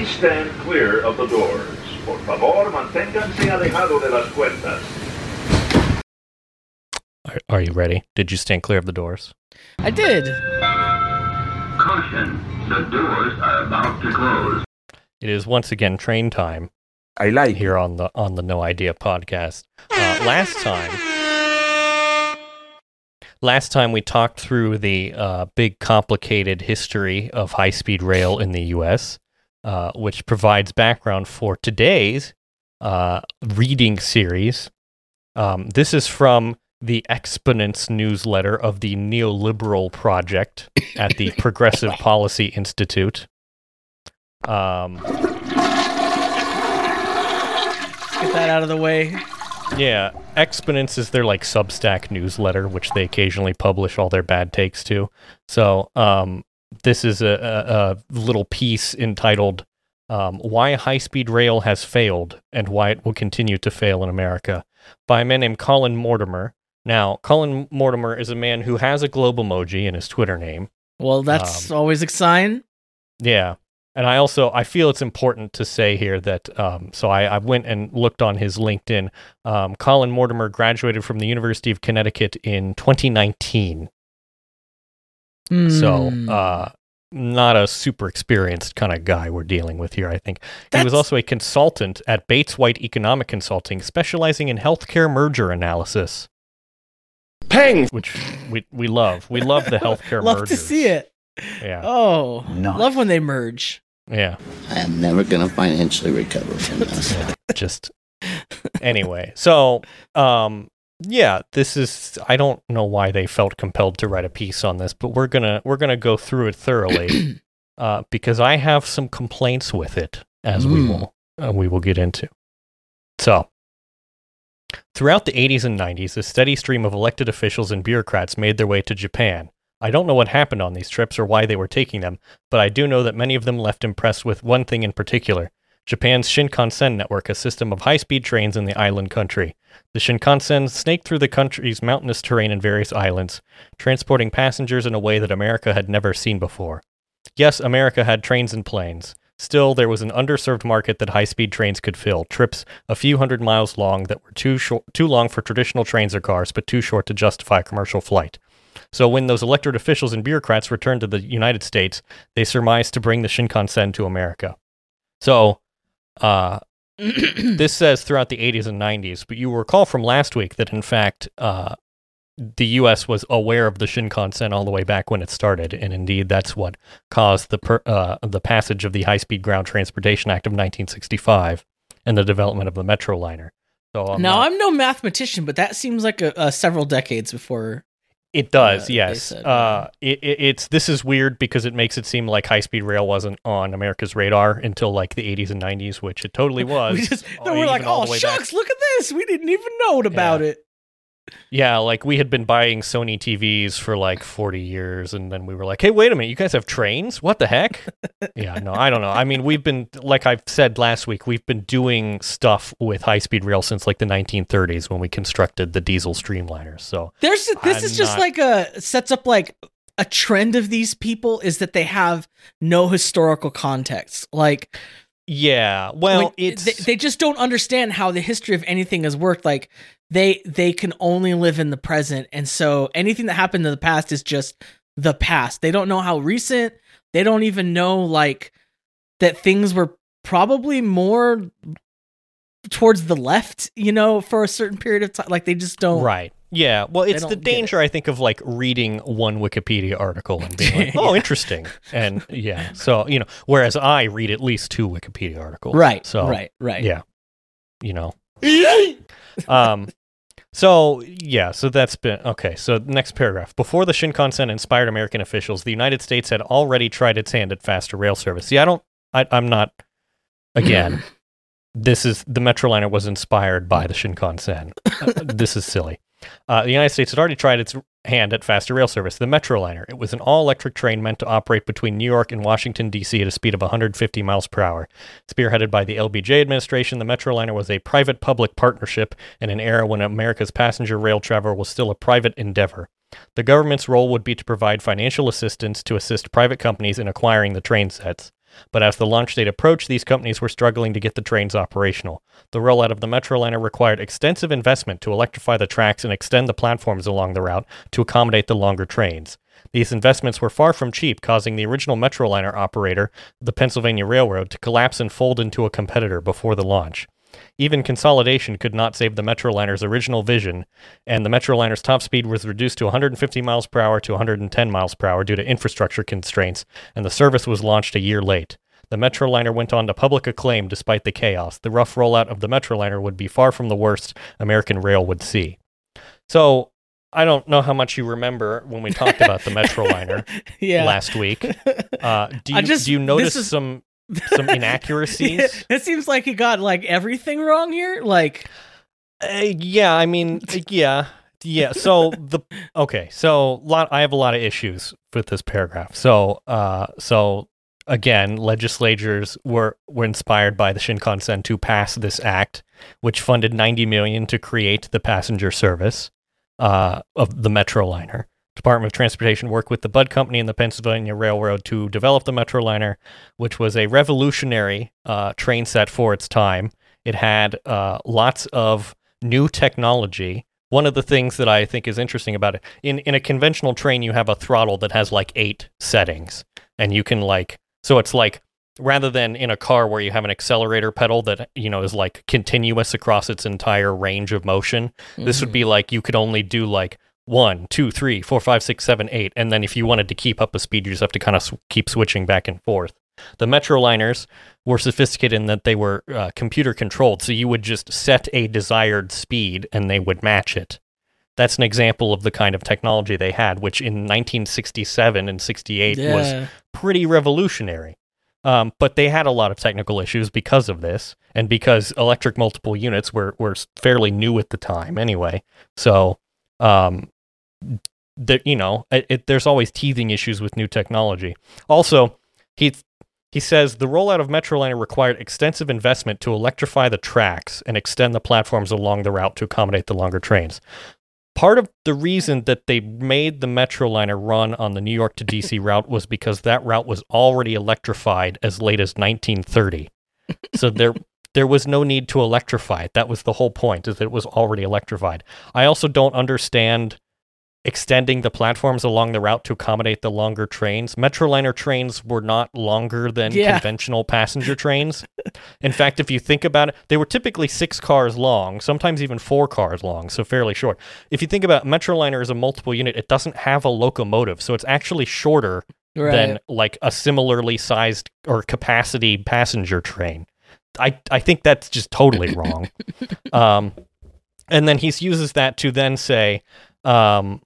Please stand clear of the doors. Por favor, manténganse alejado de las puertas. Are, are you ready? Did you stand clear of the doors? I did. Caution, the doors are about to close. It is once again train time I like here on the on the No Idea podcast. Uh, last time, last time we talked through the uh, big complicated history of high speed rail in the U.S., uh, which provides background for today's uh, reading series. Um, this is from the Exponents newsletter of the Neoliberal Project at the Progressive Policy Institute. Um, Get that out of the way. Yeah, Exponents is their like Substack newsletter, which they occasionally publish all their bad takes to. So, um, this is a, a, a little piece entitled um, "Why High Speed Rail Has Failed and Why It Will Continue to Fail in America" by a man named Colin Mortimer. Now, Colin Mortimer is a man who has a globe emoji in his Twitter name. Well, that's Um, always a sign. Yeah. And I also I feel it's important to say here that um, so I, I went and looked on his LinkedIn. Um, Colin Mortimer graduated from the University of Connecticut in 2019. So Hmm. uh, not a super experienced kind of guy we're dealing with here. I think he was also a consultant at Bates White Economic Consulting, specializing in healthcare merger analysis, Peng. which we we love. We love the healthcare love mergers. to see it. Yeah, Oh, Nice. love when they merge. yeah. I am never going to financially recover from this. just anyway so um yeah this is i don't know why they felt compelled to write a piece on this but we're gonna we're gonna go through it thoroughly uh because i have some complaints with it as we Mm. will uh, we will get into so throughout the 80s and 90s a steady stream of elected officials and bureaucrats made their way to japan i don't know what happened on these trips or why they were taking them but i do know that many of them left impressed with one thing in particular Japan's Shinkansen network, a system of high speed trains in the island country. The Shinkansen snaked through the country's mountainous terrain and various islands, transporting passengers in a way that America had never seen before. Yes, America had trains and planes. Still, there was an underserved market that high speed trains could fill, trips a few hundred miles long that were too, short, too long for traditional trains or cars, but too short to justify commercial flight. So, when those elected officials and bureaucrats returned to the United States, they surmised to bring the Shinkansen to America. So, uh, this says throughout the 80s and 90s, but you recall from last week that in fact uh, the U.S. was aware of the Shinkansen all the way back when it started, and indeed that's what caused the per, uh, the passage of the High Speed Ground Transportation Act of 1965 and the development of the Metro liner. So I'm now not- I'm no mathematician, but that seems like a, a several decades before. It does, uh, yes. said, uh, it, it, it's this is weird because it makes it seem like high speed rail wasn't on America's radar until like the 80s and 90s, which it totally was. we just uh, then we're like, oh shucks, look at this. We didn't even know about it. Yeah, like we had been buying Sony TVs for like 40 years, and then we were like, hey, wait a minute, you guys have trains? What the heck? yeah, no, I don't know. I mean, we've been, like I've said last week, we've been doing stuff with high speed rail since like the 1930s when we constructed the diesel streamliners. So, There's this I'm is just not- like a sets up like a trend of these people is that they have no historical context. Like yeah, well, it's. they, they just don't understand how the history of anything has worked. Like they they can only live in the present, and so anything that happened in the past is just the past. They don't know how recent. They don't even know like that things were probably more towards the left, you know, for a certain period of time. Like they just don't. Right. Yeah. Well, it's the don't it. danger, I think, of like reading one Wikipedia article and being like, oh, interesting. And yeah. So, you know, whereas I read at least two Wikipedia articles. Right. So, right. Right. yeah. You know. um, so yeah, so that's been okay. So next paragraph. Before the Shinkansen inspired American officials, the United States had already tried its hand at faster rail service. See, I don't. I, I'm not. Again, this is the Metroliner was inspired by the Shinkansen. Uh, this is silly. Uh, the United States had already tried its hand at faster rail service, the Metroliner. It was an all-electric train meant to operate between New York and Washington D.C. at a speed of 150 miles per hour. Spearheaded by the LBJ administration, the Metroliner was a private-public partnership in an era when America's passenger rail travel was still a private endeavor. The government's role would be to provide financial assistance to assist private companies in acquiring the train sets. But as the launch date approached, these companies were struggling to get the trains operational. The rollout of the Metroliner required extensive investment to electrify the tracks and extend the platforms along the route to accommodate the longer trains. These investments were far from cheap, causing the original Metroliner operator, the Pennsylvania Railroad, to collapse and fold into a competitor before the launch. Even consolidation could not save the Metroliner's original vision, and the Metroliner's top speed was reduced to 150 miles per hour to 110 miles per hour due to infrastructure constraints, and the service was launched a year late. The Metroliner went on to public acclaim despite the chaos. The rough rollout of the Metroliner would be far from the worst American rail would see. So, I don't know how much you remember when we talked about the Metroliner yeah. last week. Uh, do, you, just- do you notice is- some some inaccuracies? it seems like he got like everything wrong here. Like, Uh, yeah, I mean, uh, yeah, yeah. So the okay, so lot. I have a lot of issues with this paragraph. So, uh, so again, legislatures were were inspired by the Shinkansen to pass this act, which funded ninety million to create the passenger service uh, of the Metroliner. Department of Transportation worked with the Budd Company and the Pennsylvania Railroad to develop the Metroliner, which was a revolutionary uh, train set for its time. It had uh, lots of new technology. One of the things that I think is interesting about it, in, in a conventional train, you have a throttle that has like eight settings. And you can like, so it's like, rather than in a car where you have an accelerator pedal that, you know, is like continuous across its entire range of motion, this would be like you could only do like one, two, three, four, five, six, seven, eight. And then if you wanted to keep up a speed, you just have to kind of sw- keep switching back and forth. The Metroliners were sophisticated in that they were uh, computer controlled, so you would just set a desired speed and they would match it. That's an example of the kind of technology they had, which in 1967 and 68 was pretty revolutionary. Um, but they had a lot of technical issues because of this, and because electric multiple units were, were fairly new at the time anyway. So, um, the, you know, it, it, there's always teething issues with new technology. Also, he he says the rollout of Metroliner required extensive investment to electrify the tracks and extend the platforms along the route to accommodate the longer trains. Part of the reason that they made the Metroliner run on the New York to DC route was because that route was already electrified as late as 1930. so there there was no need to electrify it. That was the whole point, is that it was already electrified. I also don't understand extending the platforms along the route to accommodate the longer trains. Metroliner trains were not longer than Yeah. conventional passenger trains. In fact, if you think about it, they were typically six cars long, sometimes even four cars long, so fairly short. If you think about Metroliner as a multiple unit, it doesn't have a locomotive, so it's actually shorter Right. than like a similarly sized or capacity passenger train. I, I think that's just totally wrong. um, and then he uses that to then say um,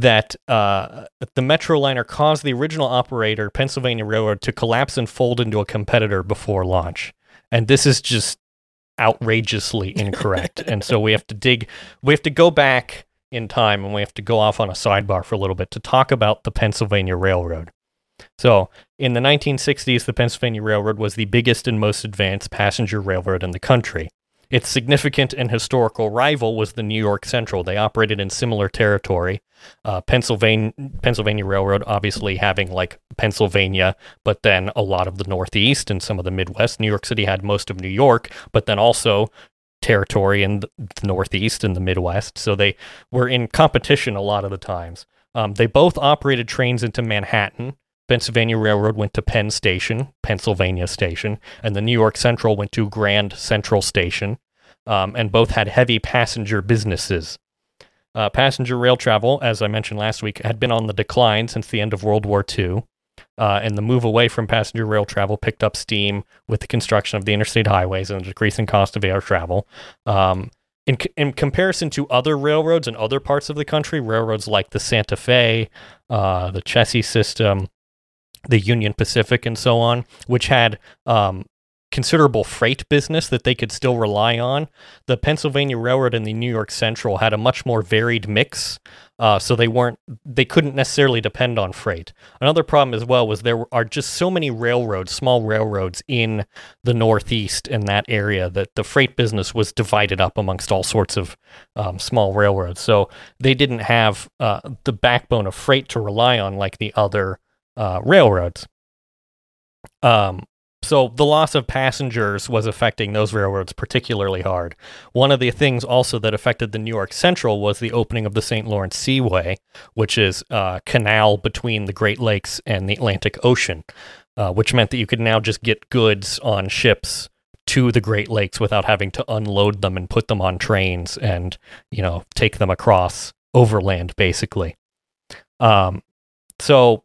that uh, the Metroliner caused the original operator, Pennsylvania Railroad, to collapse and fold into a competitor before launch. And this is just outrageously incorrect. and so we have to dig, we have to go back in time and we have to go off on a sidebar for a little bit to talk about the Pennsylvania Railroad. So, in the 1960s, the Pennsylvania Railroad was the biggest and most advanced passenger railroad in the country. Its significant and historical rival was the New York Central. They operated in similar territory. Uh, Pennsylvania, Pennsylvania Railroad, obviously having like Pennsylvania, but then a lot of the Northeast and some of the Midwest. New York City had most of New York, but then also territory in the the Northeast and the Midwest. So they were in competition a lot of the times. Um, they both operated trains into Manhattan. Pennsylvania Railroad went to Penn Station, Pennsylvania Station, and the New York Central went to Grand Central Station, um, and both had heavy passenger businesses. Uh, passenger rail travel, as I mentioned last week, had been on the decline since the end of World War II, uh, and the move away from passenger rail travel picked up steam with the construction of the interstate highways and the decreasing cost of air travel. Um, in, in comparison to other railroads in other parts of the country, railroads like the Santa Fe, uh, the Chessie system, the Union Pacific, and so on, which had um, considerable freight business that they could still rely on. The Pennsylvania Railroad and the New York Central had a much more varied mix, uh, so they weren't they couldn't necessarily depend on freight. Another problem as well was there are just so many railroads, small railroads in the Northeast in that area that the freight business was divided up amongst all sorts of um, small railroads. So they didn't have uh, the backbone of freight to rely on like the other uh, railroads. Um, so the loss of passengers was affecting those railroads particularly hard. One of the things also that affected the New York Central was the opening of the St. Lawrence Seaway, which is a canal between the Great Lakes and the Atlantic Ocean, uh, which meant that you could now just get goods on ships to the Great Lakes without having to unload them and put them on trains and you know take them across overland basically. Um, so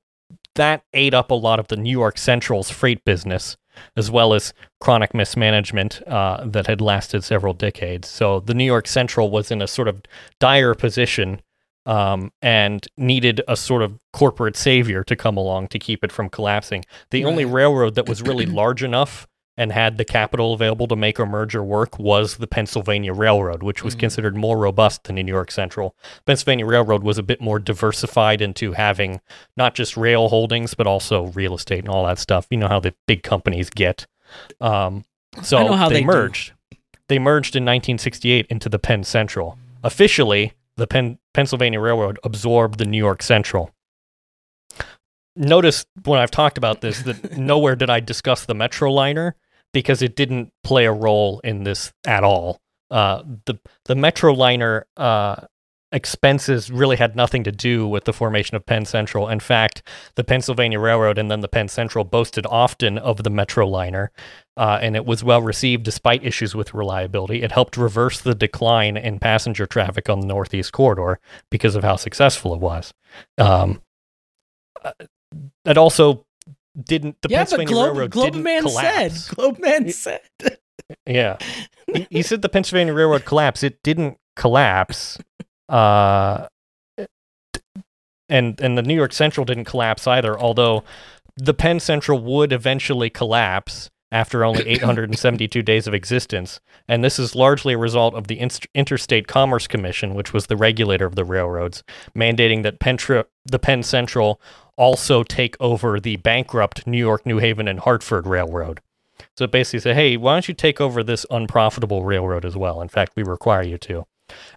that ate up a lot of the New York Central's freight business, as well as chronic mismanagement uh, that had lasted several decades. So the New York Central was in a sort of dire position um, and needed a sort of corporate savior to come along to keep it from collapsing. The only railroad that was really large enough and had the capital available to make a merger work was the Pennsylvania Railroad, which was Mhm. considered more robust than the New York Central. Pennsylvania Railroad was a bit more diversified into having not just rail holdings, but also real estate and all that stuff. You know how the big companies get. Um, so I know how they, they do. merged. They merged in 1968 into the Penn Central. Officially, the Penn, Pennsylvania Railroad absorbed the New York Central. Notice when I've talked about this that nowhere did I discuss the Metroliner because it didn't play a role in this at all. Uh, the the Metroliner uh, expenses really had nothing to do with the formation of Penn Central. In fact, the Pennsylvania Railroad and then the Penn Central boasted often of the Metroliner, uh, and it was well received despite issues with reliability. It helped reverse the decline in passenger traffic on the Northeast Corridor because of how successful it was. Um, it also didn't. The yeah, Pennsylvania Globe, Railroad Globe didn't Man collapse. said. Globe Man It- said. Yeah. he, he said the Pennsylvania Railroad collapsed. It didn't collapse. Uh, and and the New York Central didn't collapse either, although the Penn Central would eventually collapse after only 872 days of existence. And this is largely a result of the Inst- Interstate Commerce Commission, which was the regulator of the railroads, mandating that Pentra- the Penn Central also take over the bankrupt New York, New Haven, and Hartford Railroad. So it basically said, hey, why don't you take over this unprofitable railroad as well? In fact, we require you to.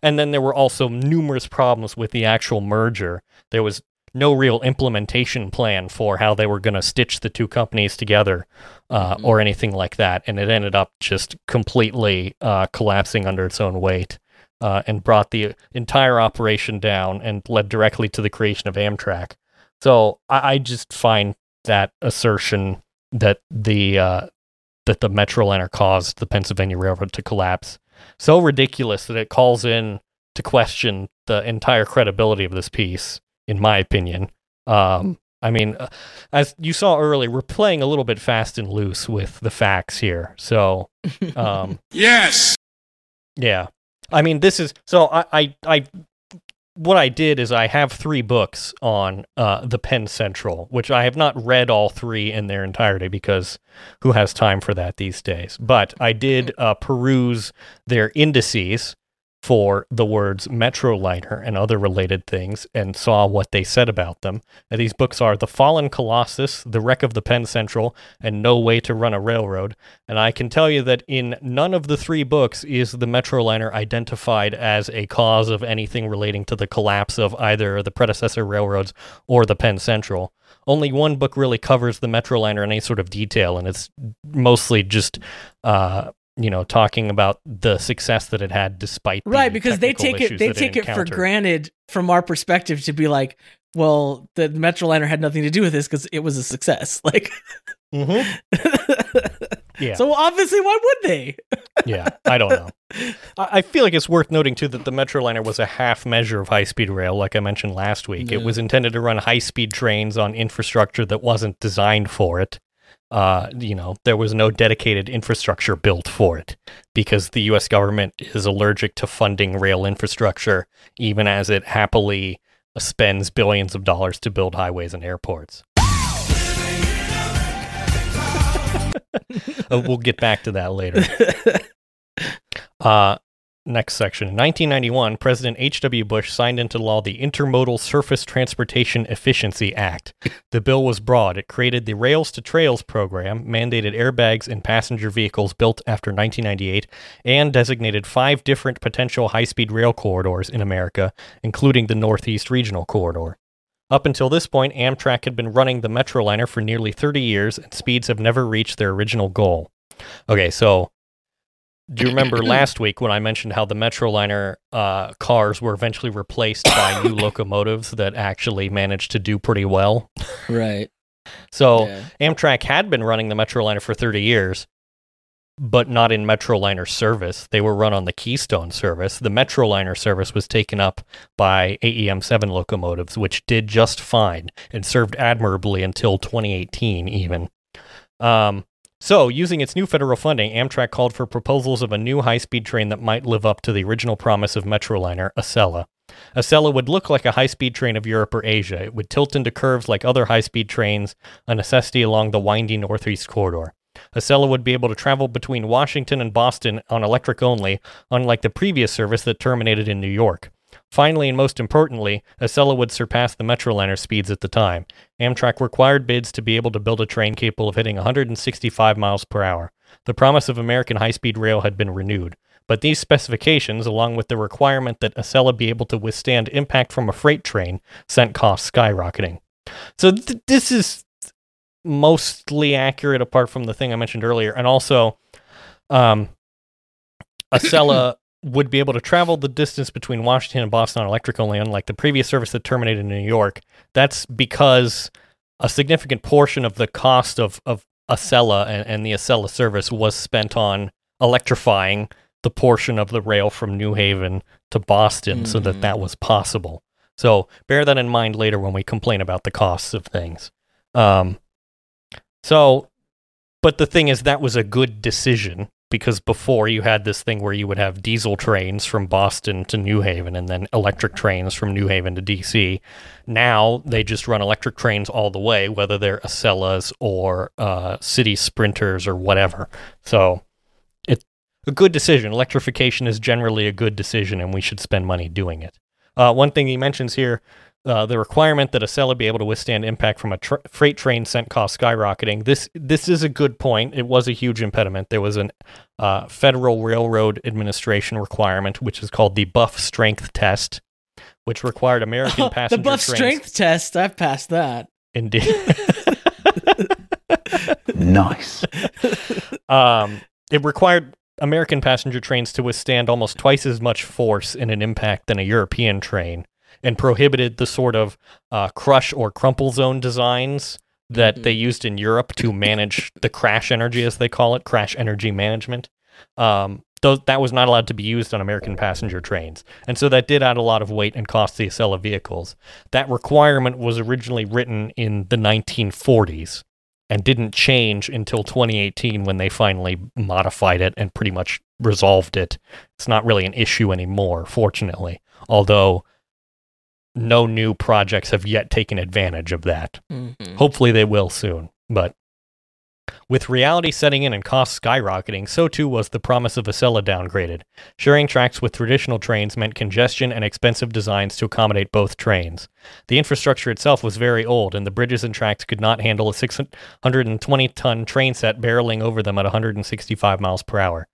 And then there were also numerous problems with the actual merger. There was no real implementation plan for how they were going to stitch the two companies together uh, or anything like that. And it ended up just completely uh, collapsing under its own weight uh, and brought the entire operation down and led directly to the creation of Amtrak. So I, I just find that assertion that the uh, that the Metroliner caused the Pennsylvania Railroad to collapse so ridiculous that it calls in to question the entire credibility of this piece, in my opinion. Um, I mean, uh, as you saw earlier, we're playing a little bit fast and loose with the facts here. So, um, Yes. yeah. I mean, this is so I, I, I, what I did is I have three books on uh, the Penn Central, which I have not read all three in their entirety because who has time for that these days? But I did uh, peruse their indices for the words Metroliner and other related things and saw what they said about them. These books are The Fallen Colossus, The Wreck of the Penn Central, and No Way to Run a Railroad. And I can tell you that in none of the three books is the Metroliner identified as a cause of anything relating to the collapse of either the predecessor railroads or the Penn Central. Only one book really covers the Metroliner in any sort of detail, and it's mostly just, uh, you know, talking about the success that it had despite the right because they take it they take it for granted from our perspective to be like well the metroliner had nothing to do with this because it was a success like Mhm. Yeah. so obviously why would they yeah, I don't know. I I feel like it's worth noting too that the Metroliner was a half measure of high speed rail, like I mentioned last week. It was intended to run high speed trains on infrastructure that wasn't designed for it. Uh, you know, there was no dedicated infrastructure built for it because the U.S. government is allergic to funding rail infrastructure, even as it happily spends billions of dollars to build highways and airports. Uh, we'll get back to that later. Uh, next section. In 1991, President H.W. Bush signed into law the Intermodal Surface Transportation Efficiency Act. The bill was broad. It created the Rails to Trails program, mandated airbags in passenger vehicles built after 1998, and designated five different potential high speed rail corridors in America, including the Northeast Regional Corridor. Up until this point, Amtrak had been running the Metroliner for nearly 30 years, and speeds have never reached their original goal. Okay, so do you remember last week when I mentioned how the Metroliner uh, cars were eventually replaced by new locomotives that actually managed to do pretty well? Right. So Yeah. Amtrak had been running the Metroliner for 30 years, but not in Metroliner service. They were run on the Keystone service. The Metroliner service was taken up by AEM 7 locomotives, which did just fine and served admirably until 2018, even. Um, so, using its new federal funding, Amtrak called for proposals of a new high speed train that might live up to the original promise of Metroliner, Acela. Acela would look like a high speed train of Europe or Asia. It would tilt into curves like other high speed trains, a necessity along the winding Northeast Corridor. Acela would be able to travel between Washington and Boston on electric only, unlike the previous service that terminated in New York. Finally, and most importantly, Acela would surpass the Metroliner speeds at the time. Amtrak required bids to be able to build a train capable of hitting 165 miles per hour. The promise of American high speed rail had been renewed. But these specifications, along with the requirement that Acela be able to withstand impact from a freight train, sent costs skyrocketing. So th- this is mostly accurate, apart from the thing I mentioned earlier, and also, um, Acela would be able to travel the distance between Washington and Boston on electric only, unlike the previous service that terminated in New York. That's because a significant portion of the cost of of Acela and, and the Acela service was spent on electrifying the portion of the rail from New Haven to Boston so that that was possible. So bear that in mind later when we complain about the costs of things. Um, so, but the thing is, that was a good decision because before you had this thing where you would have diesel trains from Boston to New Haven and then electric trains from New Haven to DC. Now they just run electric trains all the way, whether they're Acelas or uh, city sprinters or whatever. So it's a good decision. Electrification is generally a good decision, and we should spend money doing it. Uh, one thing he mentions here uh, the requirement that Acela be able to withstand impact from a tr- freight train sent cost skyrocketing. This this is a good point. It was a huge impediment. There was a uh, Federal Railroad Administration requirement, which is called the Buff Strength Test, which required American the passenger The buff trains. strength test. I've passed that. Indeed. Nice. um, it required American passenger trains to withstand almost twice as much force in an impact than a European train, and prohibited the sort of uh, crush or crumple zone designs that they used in Europe to manage the crash energy, as they call it, crash energy management. Um, those, that was not allowed to be used on American passenger trains. And so that did add a lot of weight and cost to the Acela vehicles. That requirement was originally written in the 1940s and didn't change until 2018 when they finally modified it and pretty much resolved it. It's not really an issue anymore, fortunately, although no new projects have yet taken advantage of that. Mhm. Hopefully they will soon. But with reality setting in and costs skyrocketing, so too was the promise of Acela downgraded. Sharing tracks with traditional trains meant congestion and expensive designs to accommodate both trains. The infrastructure itself was very old, and the bridges and tracks could not handle a 620 ton train set barreling over them at 165 miles per hour.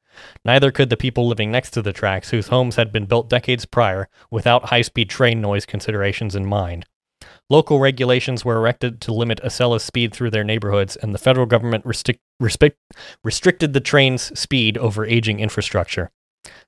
Neither could the people living next to the tracks, whose homes had been built decades prior without high speed train noise considerations in mind. Local regulations were erected to limit Acela's speed through their neighborhoods, and the federal government respect- restricted the train's speed over aging infrastructure.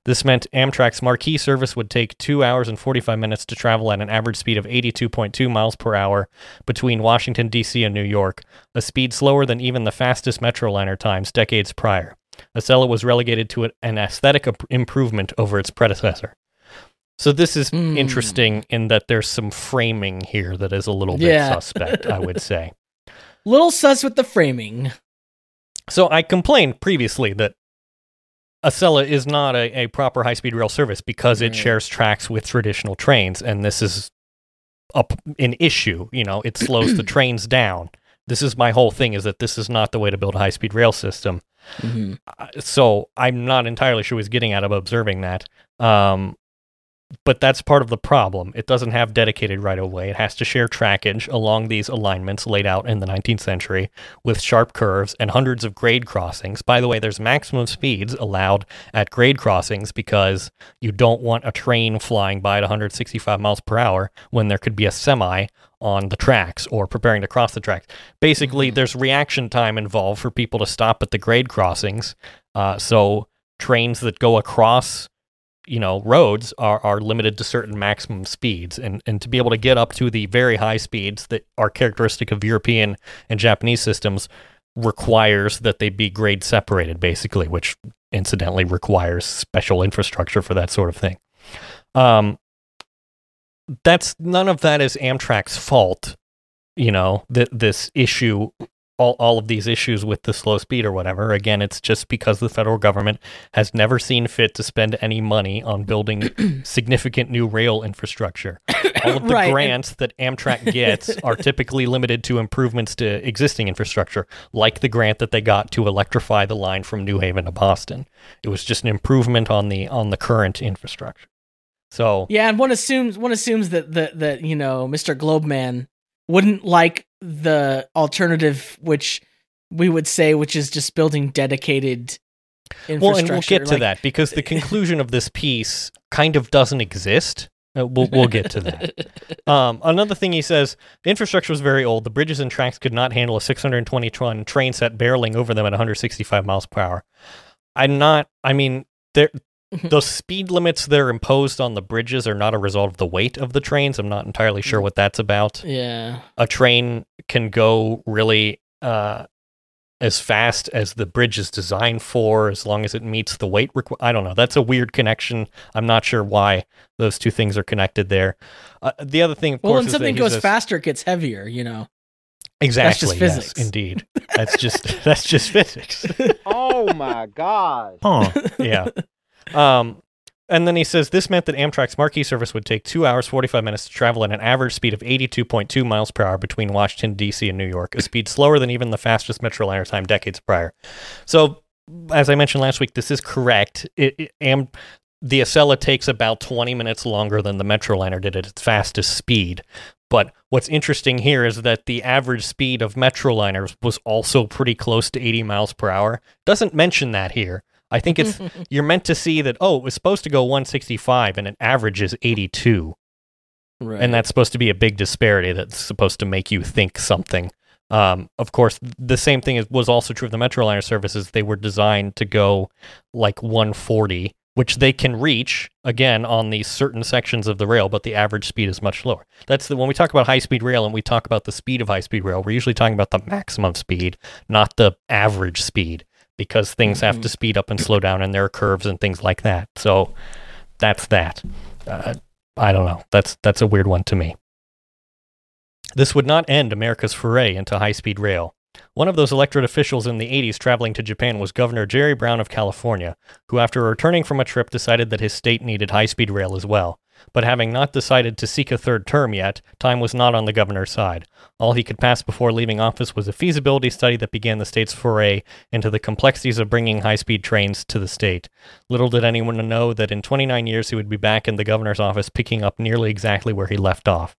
This meant Amtrak's marquee service would take 2 hours and 45 minutes to travel at an average speed of 82.2 miles per hour between Washington, D.C. and New York, a speed slower than even the fastest Metroliner times decades prior. Acela was relegated to an aesthetic improvement over its predecessor. So this is Hmm. interesting in that there's some framing here that is a little bit Yeah. suspect, I would say. Little sus with the framing. So I complained previously that Acela is not a, a proper high speed rail service because it shares tracks with traditional trains, and this is a p an issue. You know, it slows the trains down. This is my whole thing: is that this is not the way to build a high speed rail system. Mhm. Uh, so I'm not entirely sure what he's getting out of observing that. Um, but that's part of the problem. It doesn't have dedicated right of way. It has to share trackage along these alignments laid out in the 19th century with sharp curves and hundreds of grade crossings. By the way, there's maximum speeds allowed at grade crossings because you don't want a train flying by at 165 miles per hour when there could be a semi on the tracks or preparing to cross the tracks. Basically, there's reaction time involved for people to stop at the grade crossings. Uh, so trains that go across you know roads are, are limited to certain maximum speeds and and to be able to get up to the very high speeds that are characteristic of European and Japanese systems requires that they be grade separated basically which incidentally requires special infrastructure for that sort of thing um that's none of that is Amtrak's fault you know that this issue all, all of these issues with the slow speed or whatever. Again, it's just because the federal government has never seen fit to spend any money on building significant new rail infrastructure. All of the Right, grants that Amtrak gets are typically limited to improvements to existing infrastructure, like the grant that they got to electrify the line from New Haven to Boston. It was just an improvement on the on the current infrastructure. So Yeah, and one assumes one assumes that that that you know Mr. Globeman wouldn't like the alternative, which we would say, which is just building dedicated infrastructure. Well, and we'll get to like- that because the conclusion of this piece kind of doesn't exist. Uh, we'll we'll get to that. Um, another thing he says, the infrastructure was very old. The bridges and tracks could not handle a 620 ton train set barreling over them at 165 miles per hour. I'm not. I mean, there. The speed limits that are imposed on the bridges are not a result of the weight of the trains. I'm not entirely sure what that's about Yeah, a train can go really uh, as fast as the bridge is designed for, as long as it meets the weight requ- I don't know. That's a weird connection. I'm not sure why those two things are connected there. Uh, the other thing, of well, course, when is something he goes says- faster, it gets heavier. You know. Exactly. That's just yes, physics. indeed. That's just that's just physics. Oh my gosh. yeah. Um, and then he says this meant that Amtrak's marquee service would take two hours, 45 minutes to travel at an average speed of 82.2 miles per hour between Washington, D.C. and New York, a speed slower than even the fastest Metroliner time decades prior. So, as I mentioned last week, this is correct. It, it, Am, the Acela takes about 20 minutes longer than the Metroliner did at its fastest speed. But what's interesting here is that the average speed of Metroliners was also pretty close to 80 miles per hour. Doesn't mention that here. I think it's you're meant to see that oh, it was supposed to go 165 and it averages 82. Right. And that's supposed to be a big disparity that's supposed to make you think something. Um, of course, the same thing is, was also true of the Metroliner services. They were designed to go like 140, which they can reach again on these certain sections of the rail, but the average speed is much lower. That's the when we talk about high speed rail and we talk about the speed of high speed rail, we're usually talking about the maximum speed, not the average speed, because things have to speed up and slow down, and there are curves and things like that. So that's that. Uh, I don't know. That's that's a weird one to me. This would not end America's foray into high speed rail. One of those elected officials in the 80s traveling to Japan was Governor Jerry Brown of California, who, after returning from a trip, decided that his state needed high speed rail as well. But having not decided to seek a third term yet, time was not on the governor's side. All he could pass before leaving office was a feasibility study that began the state's foray into the complexities of bringing high speed trains to the state. Little did anyone know that in 29 years he would be back in the governor's office picking up nearly exactly where he left off.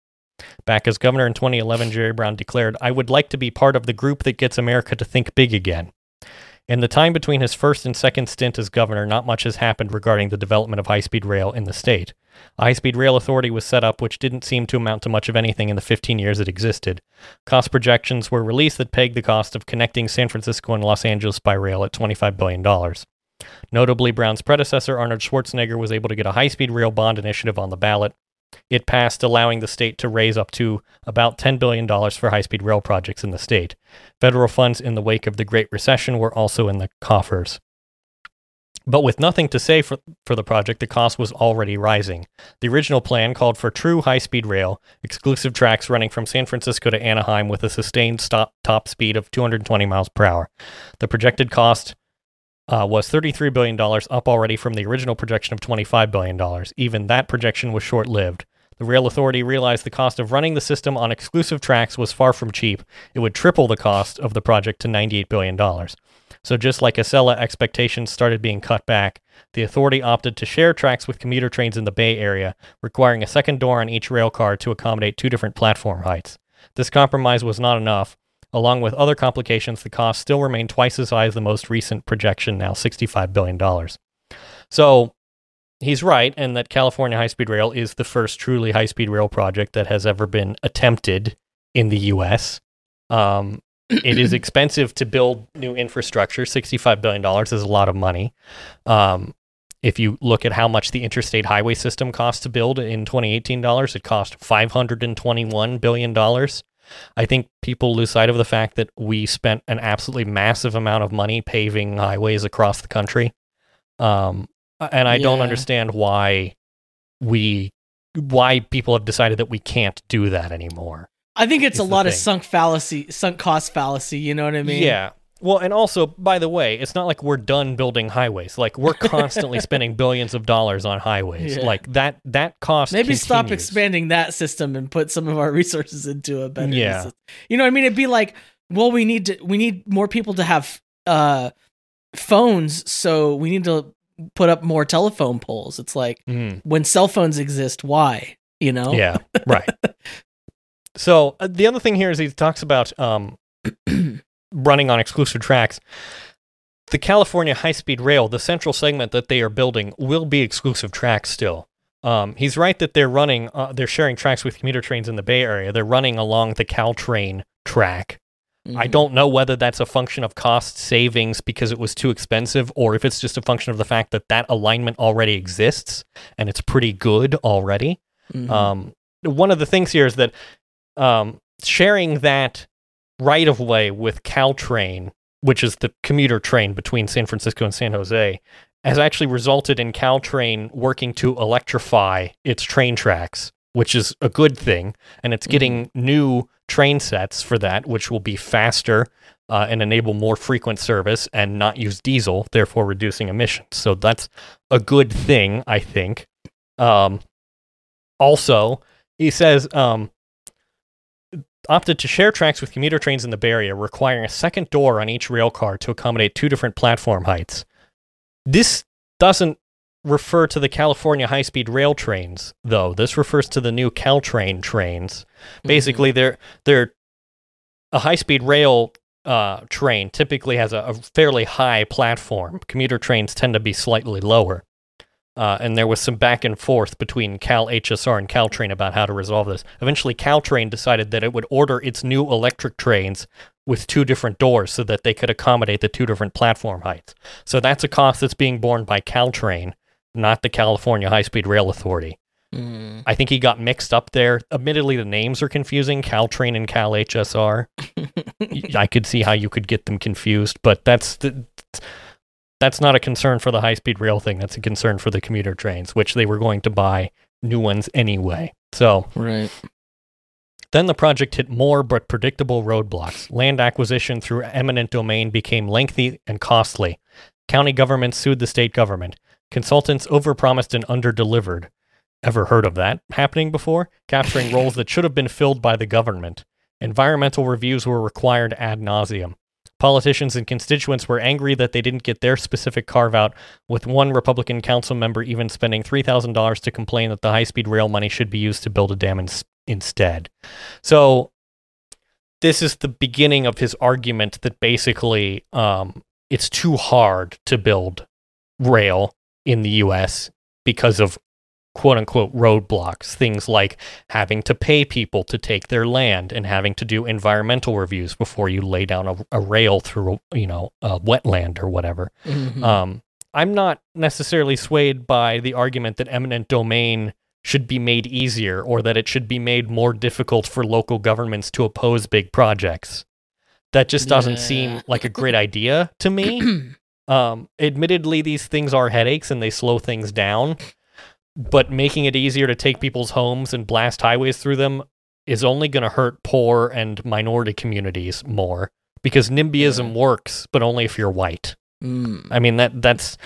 Back as governor in 2011, Jerry Brown declared, I would like to be part of the group that gets America to think big again. In the time between his first and second stint as governor, not much has happened regarding the development of high speed rail in the state. A high speed rail authority was set up, which didn't seem to amount to much of anything in the 15 years it existed. Cost projections were released that pegged the cost of connecting San Francisco and Los Angeles by rail at $25 billion. Notably, Brown's predecessor, Arnold Schwarzenegger, was able to get a high speed rail bond initiative on the ballot. It passed, allowing the state to raise up to about $10 billion for high speed rail projects in the state. Federal funds in the wake of the Great Recession were also in the coffers. But with nothing to say for, for the project, the cost was already rising. The original plan called for true high speed rail, exclusive tracks running from San Francisco to Anaheim with a sustained stop, top speed of 220 miles per hour. The projected cost uh, was $33 billion, up already from the original projection of $25 billion. Even that projection was short lived. The Rail Authority realized the cost of running the system on exclusive tracks was far from cheap. It would triple the cost of the project to $98 billion. So, just like Acela, expectations started being cut back. The authority opted to share tracks with commuter trains in the Bay Area, requiring a second door on each rail car to accommodate two different platform heights. This compromise was not enough. Along with other complications, the cost still remained twice as high as the most recent projection, now $65 billion. So, he's right, and that California High Speed Rail is the first truly high speed rail project that has ever been attempted in the U.S. Um, it is expensive to build new infrastructure. $65 billion is a lot of money. Um, if you look at how much the interstate highway system cost to build in 2018 dollars, it cost 521 billion dollars. I think people lose sight of the fact that we spent an absolutely massive amount of money paving highways across the country. Um, and I don't understand why we why people have decided that we can't do that anymore. I think it's a lot of sunk fallacy, sunk cost fallacy. You know what I mean? Yeah. Well, and also, by the way, it's not like we're done building highways. Like we're constantly spending billions of dollars on highways. Yeah. Like that that cost Maybe stop expanding that system and put some of our resources into a better. Yeah. system. You know what I mean? It'd be like, well, we need to, we need more people to have uh phones, so we need to put up more telephone poles. It's like Mm. when cell phones exist, why? You know? Yeah, right. So uh, the other thing here is he talks about um, running on exclusive tracks. The California high speed rail, the central segment that they are building, will be exclusive tracks still. Um, he's right that they're running, uh, they're sharing tracks with commuter trains in the Bay Area. They're running along the Caltrain track. I Mhm. don't know whether that's a function of cost savings because it was too expensive, or if it's just a function of the fact that that alignment already exists and it's pretty good already. Mhm. Um, one of the things here is that um, sharing that right of way with Caltrain, which is the commuter train between San Francisco and San Jose, has actually resulted in Caltrain working to electrify its train tracks, which is a good thing. And it's getting new train sets for that, which will be faster uh, and enable more frequent service and not use diesel, therefore reducing emissions. So that's a good thing, I think. Um, also, he says um, opted to share tracks with commuter trains in the Bay Area, requiring a second door on each rail car to accommodate two different platform heights. This doesn't refer to the California high speed rail trains, though. This refers to the new Caltrain trains. Basically, they're they're a high speed rail uh, train typically has a, a fairly high platform. Commuter trains tend to be slightly lower. Uh, and there was some back and forth between Cal HSR and Caltrain about how to resolve this. Eventually, Caltrain decided that it would order its new electric trains with two different doors so that they could accommodate the two different platform heights. So that's a cost that's being borne by Caltrain, not the California High Speed Rail Authority. Mhm. I think he got mixed up there. Admittedly, the names are confusing Caltrain and Cal HSR. I could see how you could get them confused, but that's the, that's not a concern for the high speed rail thing. That's a concern for the commuter trains, which they were going to buy new ones anyway. So Right. then the project hit more but predictable roadblocks. Land acquisition through eminent domain became lengthy and costly. County governments sued the state government. Consultants overpromised and underdelivered. Ever heard of that happening before? Capturing roles that should have been filled by the government. Environmental reviews were required ad nauseum. Politicians and constituents were angry that they didn't get their specific carve out, with one Republican council member even spending $3,000 to complain that the high speed rail money should be used to build a dam ins- instead. So, this is the beginning of his argument that basically um, it's too hard to build rail in the US because of quote unquote roadblocks, things like having to pay people to take their land and having to do environmental reviews before you lay down a, a rail through, you know, a wetland or whatever. Mhm. Um, I'm not necessarily swayed by the argument that eminent domain should be made easier or that it should be made more difficult for local governments to oppose big projects. That just doesn't Yeah. seem like a great idea to me. Um, admittedly, these things are headaches and they slow things down, but making it easier to take people's homes and blast highways through them is only going to hurt poor and minority communities more because NIMBYism works, but only if you're white. Mm. I mean that that's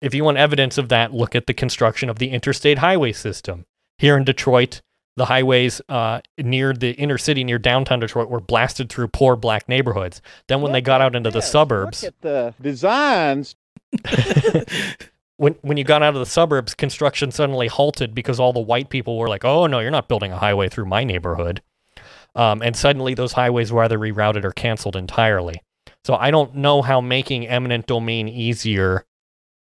if you want evidence of that, look at the construction of the interstate highway system here in Detroit. The highways uh, near the inner city, near downtown Detroit, were blasted through poor black neighborhoods. Then, when they got out into the suburbs, Look at the designs. when when you got out of the suburbs, construction suddenly halted because all the white people were like, "Oh no, you're not building a highway through my neighborhood," um, and suddenly those highways were either rerouted or canceled entirely. So I don't know how making eminent domain easier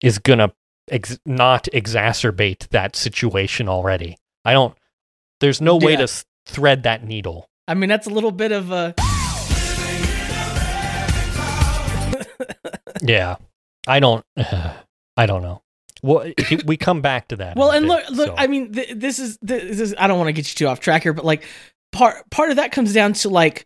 is gonna ex- not exacerbate that situation already. I don't. There's no way Yeah. to s- thread that needle. I mean, that's a little bit of a. Yeah, I don't. I don't know. Well, we come back to that. Well, and look, bit, look. so. I mean, th- this is this is. I don't want to get you too off track here, but like, part part of that comes down to like,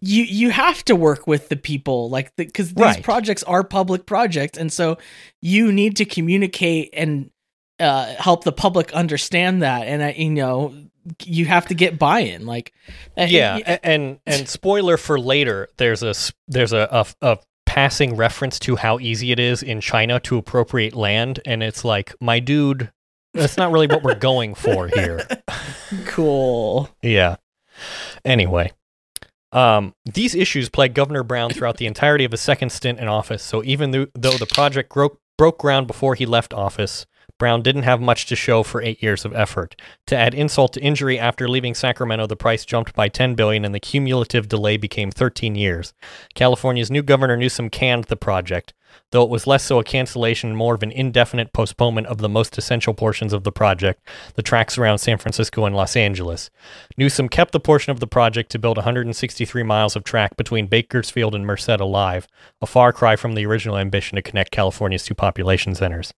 you you have to work with the people, like, because these Right. projects are public projects, and so you need to communicate and uh, help the public understand that, and uh, you know, you have to get buy-in, like, uh, yeah, y- a- and and spoiler for later. There's a there's a, a a passing reference to how easy it is in China to appropriate land, and it's like, my dude, that's not really what we're going for here. cool. Yeah. Anyway, um, these issues plagued Governor Brown throughout the entirety of his second stint in office. So even though, though the project gro- broke ground before he left office, Brown didn't have much to show for eight years of effort. To add insult to injury, after leaving Sacramento, the price jumped by 10 billion, and the cumulative delay became 13 years. California's new governor Newsom canned the project, though it was less so a cancellation more of an indefinite postponement of the most essential portions of the project, the tracks around San Francisco and Los Angeles. Newsom kept the portion of the project to build 163 miles of track between Bakersfield and Merced alive, a far cry from the original ambition to connect California's two population centers.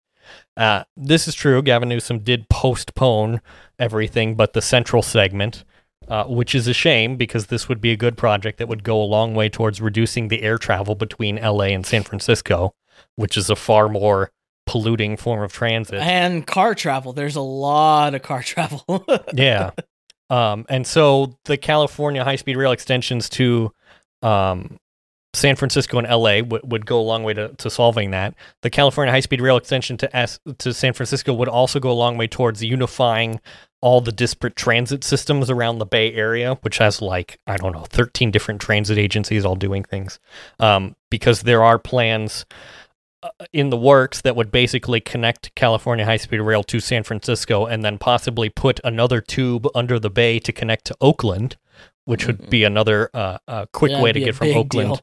Uh, this is true. Gavin Newsom did postpone everything but the central segment, uh, which is a shame because this would be a good project that would go a long way towards reducing the air travel between LA and San Francisco, which is a far more polluting form of transit. And car travel. There's a lot of car travel. yeah. Um, and so the California high speed rail extensions to um, San Francisco and LA w- would go a long way to, to solving that. The California high speed rail extension to S- to San Francisco would also go a long way towards unifying all the disparate transit systems around the Bay Area, which has like, I don't know, 13 different transit agencies all doing things. Um, because there are plans uh, in the works that would basically connect California high speed rail to San Francisco and then possibly put another tube under the bay to connect to Oakland, which would be another uh, uh, quick Yeah, way to get from Oakland. deal.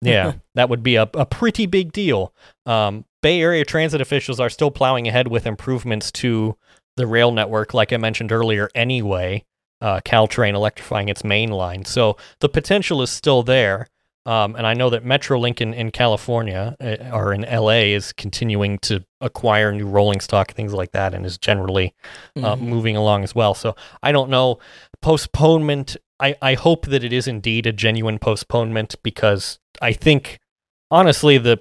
Yeah, that would be a, a pretty big deal. Um, Bay Area transit officials are still plowing ahead with improvements to the rail network, like I mentioned earlier, anyway. Uh, Caltrain electrifying its main line. So the potential is still there. Um, and I know that Metrolink in, in California uh, or in LA is continuing to acquire new rolling stock, things like that, and is generally uh, Mhm. moving along as well. So I don't know. Postponement, I, I hope that it is indeed a genuine postponement because I think, honestly, the